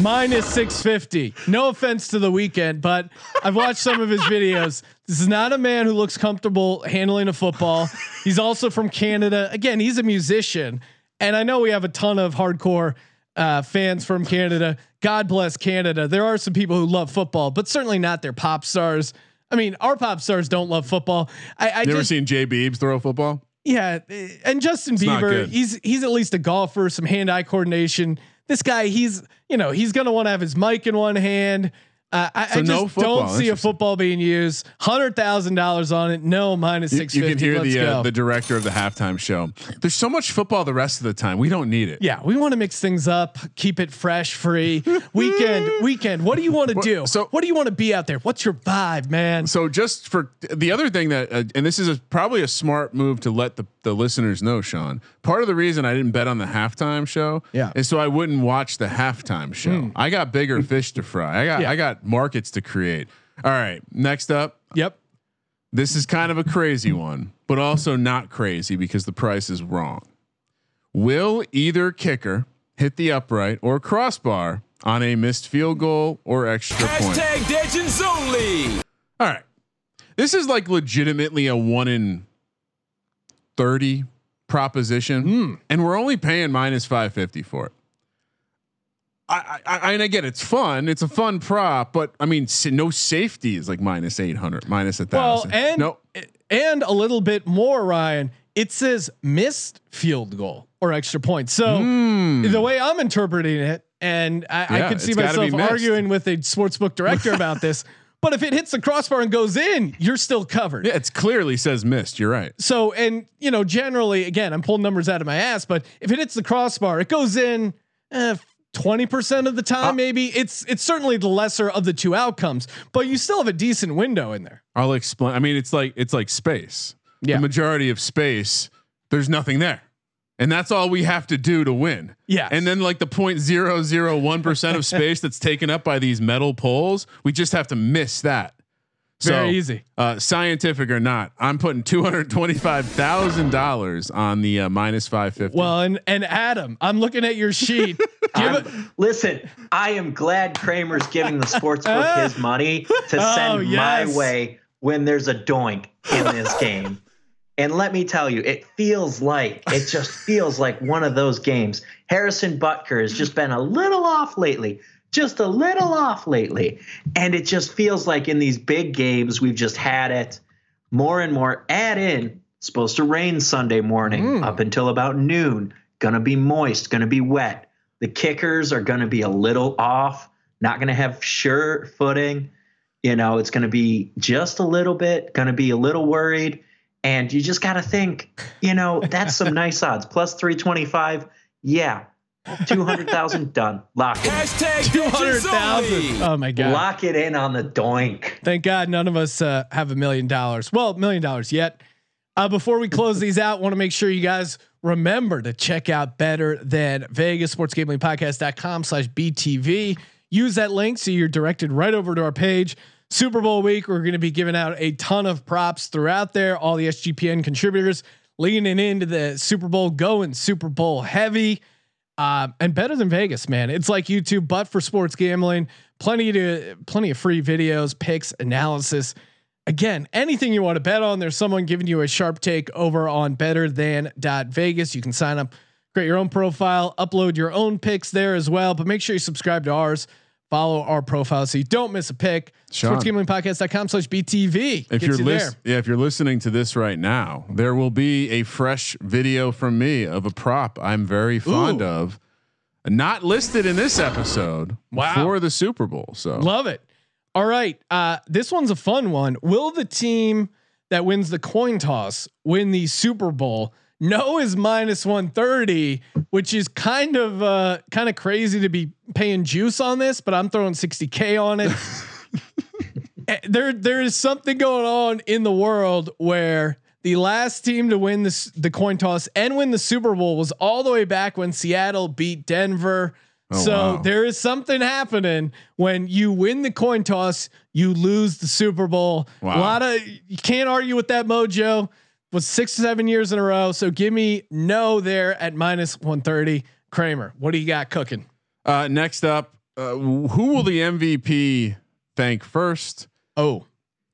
Minus 650. No offense to the Weeknd, but I've watched some of his videos. This is not a man who looks comfortable handling a football. He's also from Canada. Again, he's a musician. And I know we have a ton of hardcore uh, fans from Canada. God bless Canada. There are some people who love football, but certainly not their pop stars. I mean, our pop stars don't love football. I, I You ever just, seen Jay Beebs throw a football? yeah, and Justin not Bieber, he's he's at least a golfer, some hand-eye coordination. This guy, he's you know he's gonna want to have his mic in one hand. Uh, I, So I just football. don't see a football being used. Hundred thousand dollars on it. No, minus You, six you can hear Let's the uh, the director of the halftime show. There's so much football the rest of the time. We don't need it. yeah, we want to mix things up, keep it fresh, free. Weeknd, <laughs> Weeknd. What do you want to do? so- what do you want to be out there? What's your vibe, man? So just for the other thing that, uh, and this is a, probably a smart move to let the, the listeners know, Sean. Part of the reason I didn't bet on the halftime show, Yeah. is so I wouldn't watch the halftime show. I got bigger fish to fry. I got Yeah. I got markets to create. All right, next up, Yep. this is kind of a crazy one, but also not crazy because the price is wrong. Will either kicker hit the upright or crossbar on a missed field goal or extra point? Degens only. All right. This is like legitimately a one in 30 proposition, hmm. and we're only paying minus 550 for it. I, I, I, it's fun. It's a fun prop, but I mean, no safety is like minus 800, minus a thousand. Well, and no, and a little bit more, Ryan. It says missed field goal or extra point. So the way I'm interpreting it, and I, I Hmm. Could see it's gotta be myself arguing with a sportsbook director about <laughs> this. But if it hits the crossbar and goes in, you're still covered. yeah, it's clearly says missed. You're right. So, and you know, generally, again, I'm pulling numbers out of my ass, but if it hits the crossbar, it goes in eh, twenty percent of the time. Uh, maybe it's it's certainly the lesser of the two outcomes, but you still have a decent window in there. I'll explain. I mean, it's like it's like space. Yeah. The majority of space, there's nothing there. And that's all we have to do to win. Yeah. And then like the point zero zero one percent of <laughs> space that's taken up by these metal poles, we just have to miss that. Very easy. Uh, scientific or not, I'm putting two hundred twenty-five thousand dollars on the uh, minus five fifty. Well, and and Adam, I'm looking at your sheet. <laughs> Listen, I am glad Kramer's giving the sportsbook his <laughs> money to Oh, send yes. my way when there's a doink in this game. And let me tell you, it feels like it just feels like one of those games. Harrison Butker has just been a little off lately, just a little off lately. And it just feels like in these big games, we've just had it more and more. Add in, supposed to rain Sunday morning hmm. up until about noon, gonna be moist, gonna be wet. The kickers are gonna be a little off, not gonna have sure footing. You know, it's gonna be just a little bit, gonna be a little worried. And you just gotta think, you know, that's some <laughs> nice odds. Plus 325, yeah. 200,000 <laughs> done. Lock it in. Hashtag two hundred Degens thousand. only. Oh my god! Lock it in on the doink. Thank God none of us uh, have a million dollars. Well, million dollars yet. Uh, before we close these out, want to make sure you guys remember to check out better than Vegas sports gambling podcast.com slash BTV. Use that link so you're directed right over to our page. Super Bowl week, we're going to be giving out a ton of props throughout there. All the SGPN contributors leaning into the Super Bowl, going Super Bowl heavy. Um, and better than Vegas, man. It's like YouTube, but for sports gambling. Plenty to plenty of free videos, picks, analysis. Again, anything you want to bet on, there's someone giving you a sharp take over on better than Vegas. You can sign up, create your own profile, upload your own picks there as well. But make sure you subscribe to ours, follow our profile so you don't miss a pick. Sportsgamblingpodcast.com slash BTV. if you're you lis- yeah, if you're listening to this right now, there will be a fresh video from me of a prop I'm very fond Ooh. of, not listed in this episode Wow. for the Super Bowl. So Love it. All right. Uh, this one's a fun one. Will the team that wins the coin toss win the Super Bowl? No is minus 130, which is kind of uh, kind of crazy to be paying juice on this, but I'm throwing 60k on it. <laughs> Eh, there there is something going on in the world where the last team to win this the coin toss and win the Super Bowl was all the way back when Seattle beat Denver. Oh, so wow. there is something happening when you win the coin toss, you lose the Super Bowl. Wow. A lot of you can't argue with that mojo. Was six to seven years in a row. So give me no there at minus one thirty. Kramer, what do you got cooking? uh, next up, uh, who will the MVP thank first? Oh,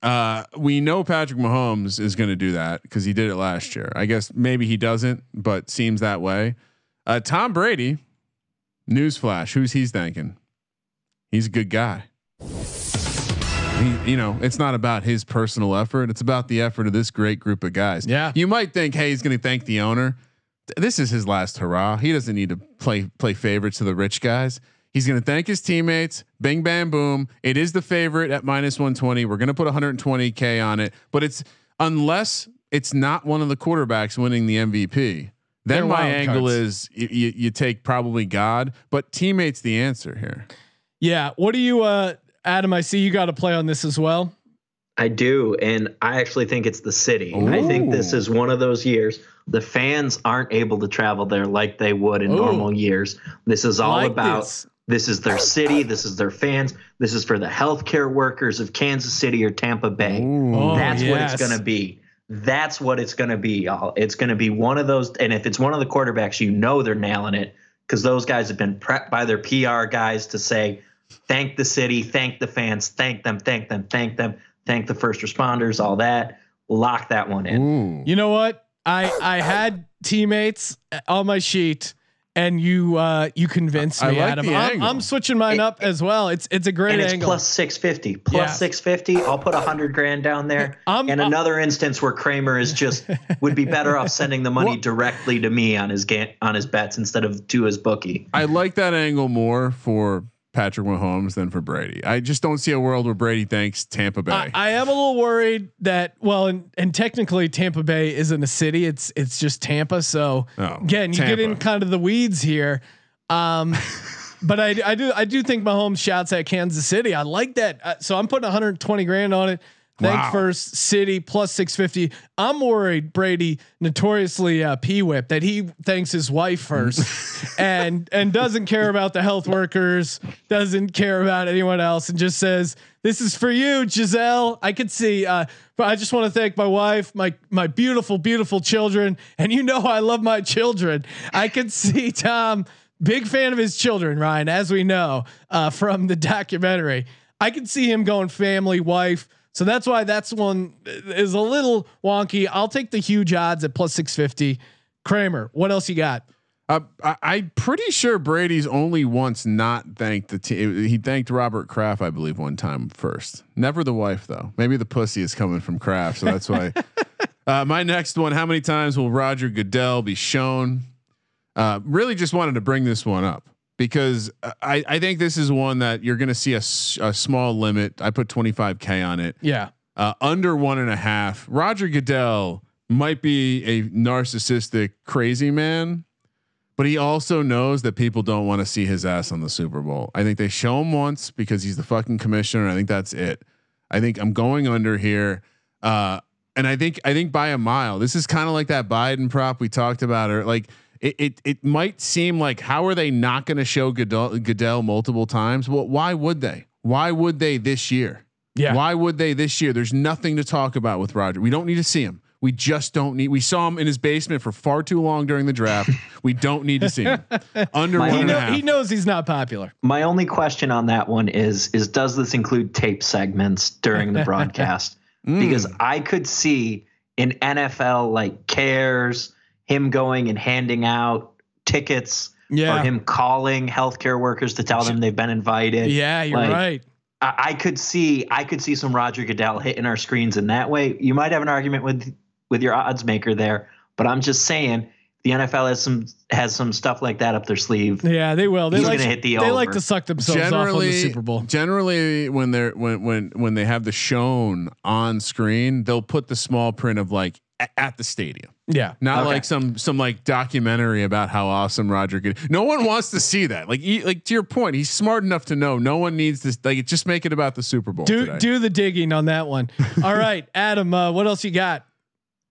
Uh, we know Patrick Mahomes is going to do that because he did it last year. I guess maybe he doesn't, but seems that way. Uh, Tom Brady, newsflash, who's he's thanking? He's a good guy. He, you know, it's not about his personal effort; it's about the effort of this great group of guys. Yeah. you might think, hey, he's going to thank the owner. This is his last hurrah. He doesn't need to play play favorites to the rich guys. He's going to thank his teammates. Bing, bam, boom. It is the favorite at minus 120. We're going to put 120K on it, but it's unless it's not one of the quarterbacks winning the MVP. Then They're my angle cards. is y- you, you take probably God, but teammates the answer here. Yeah. What do you, uh, Adam? I see you got to play on this as well. I do, and I actually think it's the city. I think this is one of those years the fans aren't able to travel there like they would in Ooh. normal years. This is all Like about this. this. is their city, this is their fans, this is for the healthcare workers of Kansas City or Tampa Bay. Oh, That's what yes. it's going to be. That's what it's going to be, y'all. It's going to be one of those. And if it's one of the quarterbacks, you know they're nailing it because those guys have been prepped by their PR guys to say, thank the city, thank the fans, thank them, thank them, thank them, thank the first responders, all that. Lock that one in. Ooh. You know what? I I had teammates uh, on my sheet, and you uh you convinced I me, like Adam. I'm, angle. I'm switching mine It- up as well. It's it's a great And it's angle. plus 650. Plus Yeah. 650. I'll put a hundred grand down there. <laughs> I'm- and I'm- another instance where Kramer is just <laughs> would be better off sending the money Well- directly to me on his ga- on his bets instead of to his bookie. I like that angle more for Patrick Mahomes than for Brady. I just don't see a world where Brady thanks Tampa Bay. I, I am a little worried that well, and, and technically Tampa Bay isn't a city; it's it's just Tampa. So Oh, again, you get in kind of the weeds here. Um, <laughs> but I, I do I do think Mahomes shouts at Kansas City. I like that. Uh, so I'm putting 120 grand on it. Thank Wow. first City plus 650. I'm worried Brady notoriously uh, p whip that he thanks his wife first <laughs> and and doesn't care about the health workers, doesn't care about anyone else, and just says this is for you, Gisele. I could see. Uh, but I just want to thank my wife, my my beautiful, beautiful children, and you know I love my children. I could see Tom, big fan of his children, Ryan, as we know uh, from the documentary. I could see him going family, wife. So that's why that's one is a little wonky. I'll take the huge odds at plus 650. Kramer, what else you got? Uh, I, I'm pretty sure Brady's only once not thanked the team. He thanked Robert Kraft, I believe, one time first. Never the wife though. Maybe the pussy is coming from Kraft, so that's why. <laughs> uh, my next one: How many times will Roger Goodell be shown? Uh, really, just wanted to bring this one up because I, I think this is one that you're going to see a, a small limit. I put 25k on it. Yeah. Uh, under one and a half. Roger Goodell might be a narcissistic crazy man, but he also knows that people don't want to see his ass on the Super Bowl. I think they show him once because he's the fucking commissioner. I think that's it. I think I'm going under here. Uh, and I think I think by a mile. This is kind of like that Biden prop we talked about, or like it it, it might seem like how are they not going to show Goodell, Goodell multiple times? Well, why would they? Why would they this year? Yeah. Why would they this year? There's nothing to talk about with Roger. We don't need to see him. We just don't need. We saw him in his basement for far too long during the draft. we don't need to see him <laughs> under My- one He, know, half. he knows he's not popular. My only question on that one is is does this include tape segments during the <laughs> broadcast? Mm. Because I could see in NFL like cares him going and handing out tickets Yeah. or him calling healthcare workers to tell them they've been invited. Yeah, you're Like, right. I, I could see I could see some Roger Goodell hitting our screens in that way. You might have an argument with with your odds maker there, but I'm just saying the NFL has some has some stuff like that up their sleeve. Yeah, they will. They He's like gonna hit the they like to suck themselves off on generally, the Super Bowl. generally when they're when when when they have the shown on screen, they'll put the small print of like a- at the stadium. Yeah. Not Okay. like some some like documentary about how awesome Roger could. No one wants to see that. Like he, like to your point, he's smart enough to know no one needs this. Like just make it about the Super Bowl. Do today. do the digging on that one. <laughs> All right, Adam, uh, what else you got?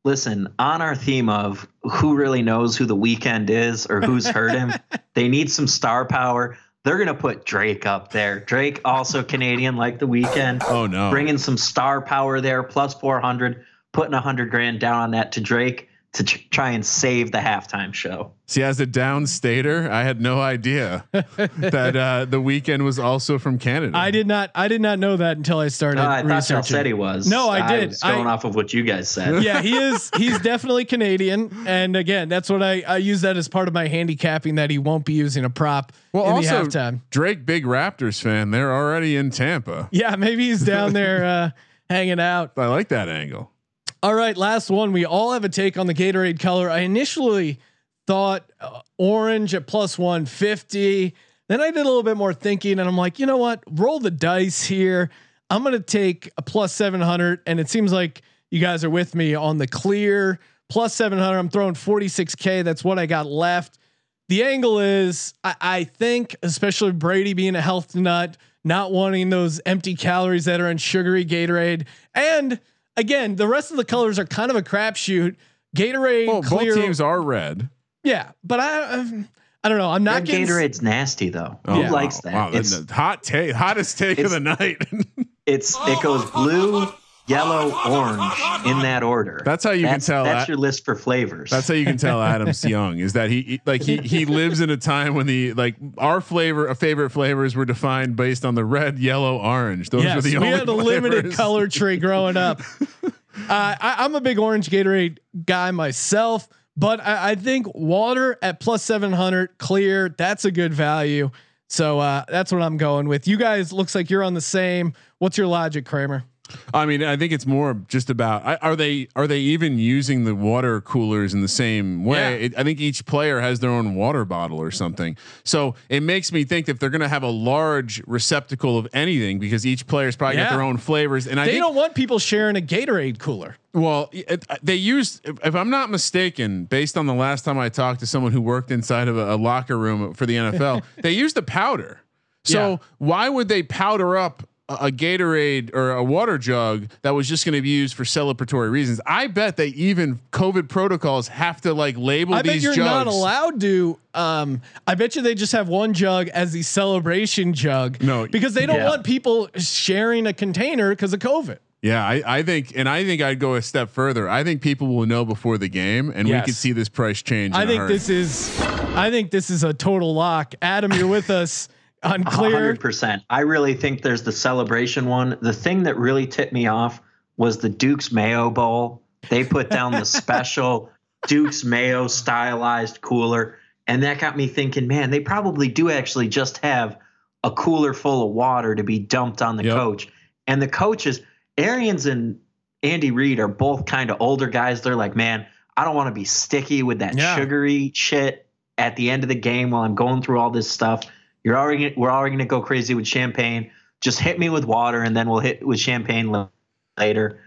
Listen, on our theme of who really knows who the Weeknd is or who's hurt him, <laughs> they need some star power. They're gonna put Drake up there. Drake also Canadian like the Weeknd. Oh no! bringing some star power there, plus 400, putting a hundred grand down on that to Drake to tr- try and save the halftime show. See, as a downstater, I had no idea <laughs> that uh, the Weeknd was also from Canada. I did not I did not know that until I started No, I thought y'all researching. said he was. No, I did. I was going I- off of what you guys said. <laughs> yeah, he is. He's definitely Canadian, and again, that's what I I use that as part of my handicapping that he won't be using a prop Well, in also the halftime. Drake, big Raptors fan. They're already in Tampa. Yeah, maybe he's down <laughs> there uh, hanging out. I like that angle. All right, last one. We all have a take on the Gatorade color. I initially thought uh, orange at plus 150. Then I did a little bit more thinking, and I'm like, you know what? Roll the dice here. I'm gonna take a plus 700, and it seems like you guys are with me on the clear plus 700. I'm throwing 46k. That's what I got left. The angle is, I, I think, especially Brady being a health nut, not wanting those empty calories that are in sugary Gatorade, and again, the rest of the colors are kind of a crapshoot. Gatorade, Well, clear, both teams are red. yeah, but I, um, I don't know. I'm not Red getting Gatorade's nasty though. Oh, Who Yeah. likes that? Wow, it's that's hot take, hottest take of the night. <laughs> it's it goes blue, yellow, orange in that order. That's how you can tell That's your list for flavors. That's how you can tell Adam's <laughs> young is that he he- like he he lives in a time when the like our flavor uh, favorite flavors were defined based on the red, yellow, orange. Those yes, were the we only We had a limited color tree growing up. <laughs> uh, I, I'm a big orange Gatorade guy myself, but I, I think water at plus 700 clear, that's a good value. So uh, that's what I'm going with. You guys looks like you're on the same. What's your logic, Kramer? I mean, I think it's more just about I- are they are they even using the water coolers in the same way? Yeah. It, I think each player has their own water bottle or something. So it makes me think if they're going to have a large receptacle of anything because each player's probably Yeah. got their own flavors, and I They don't want people sharing a Gatorade cooler. Well, it, they used, if, if I'm not mistaken, based on the last time I talked to someone who worked inside of a, a locker room for the NFL, <laughs> they used the powder. So Yeah. why would they powder up a, Gatorade or a water jug that was just going to be used for celebratory reasons? I bet they even COVID protocols have to like label these. I bet you're jugs. not allowed to. Um, I bet you they just have one jug as the celebration jug. No, because they don't yeah. want people sharing a container because of COVID. Yeah, I, I think, and I think I'd go a step further. I think people will know before the game, and we Yes. could see this price change. I think this is, I think this is a total lock. Adam, you're with us on clear. hundred percent. I really think there's the celebration one. The thing that really tipped me off was the Duke's Mayo Bowl. They put down the <laughs> special Duke's Mayo stylized cooler, and that got me thinking. Man, they probably do actually just have a cooler full of water to be dumped on the Yep. coach, and the coaches, Arians and Andy Reid, are both kind of older guys. They're like, man, I don't want to be sticky with that Yeah. sugary shit at the end of the game while I'm going through all this stuff. You're already we're already going to go crazy with champagne. Just hit me with water, and then we'll hit with champagne later.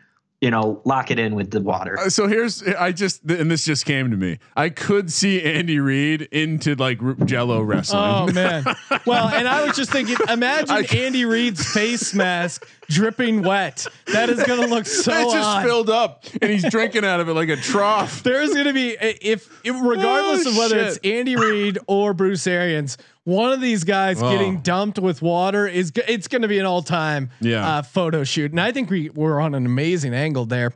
You know, lock it in with the water. Uh, so here's I just and this just came to me. I could see Andy Reid into like Jello wrestling. Oh man. <laughs> Well, and I was just thinking, imagine I- Andy Reid's face mask dripping wet. That is going to look so it's just odd. filled up, and he's drinking out of it like a trough. There's going to be if, if regardless Oh, of whether shit. it's Andy Reid or Bruce Arians, one of these guys Oh. getting dumped with water is it's going to be an all time Yeah. uh, photo shoot. And I think we we're on an amazing angle there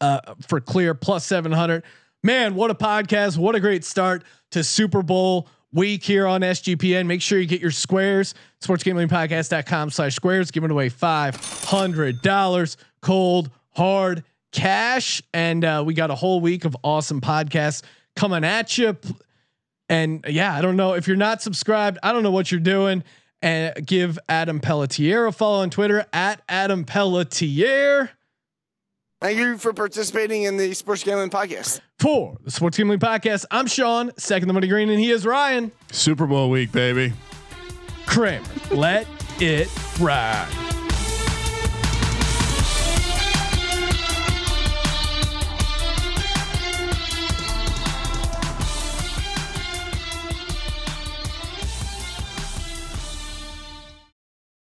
uh, for clear plus 700. Man, what a podcast. What a great start to Super Bowl week here on SGPN. Make sure you get your squares, sportsgamblingpodcast.com slash squares, giving away $500 cold, hard cash. And uh, we got a whole week of awesome podcasts coming at you. And yeah, I don't know if you're not subscribed. I don't know what you're doing. And give Adam Pelletier a follow on Twitter at Adam Pelletier Thank you for participating in the Sports Gambling Podcast. for the Sports Gambling Podcast. I'm Sean, second the money green, and he is Ryan Super Bowl week, baby. Kramer. <laughs> Let it ride.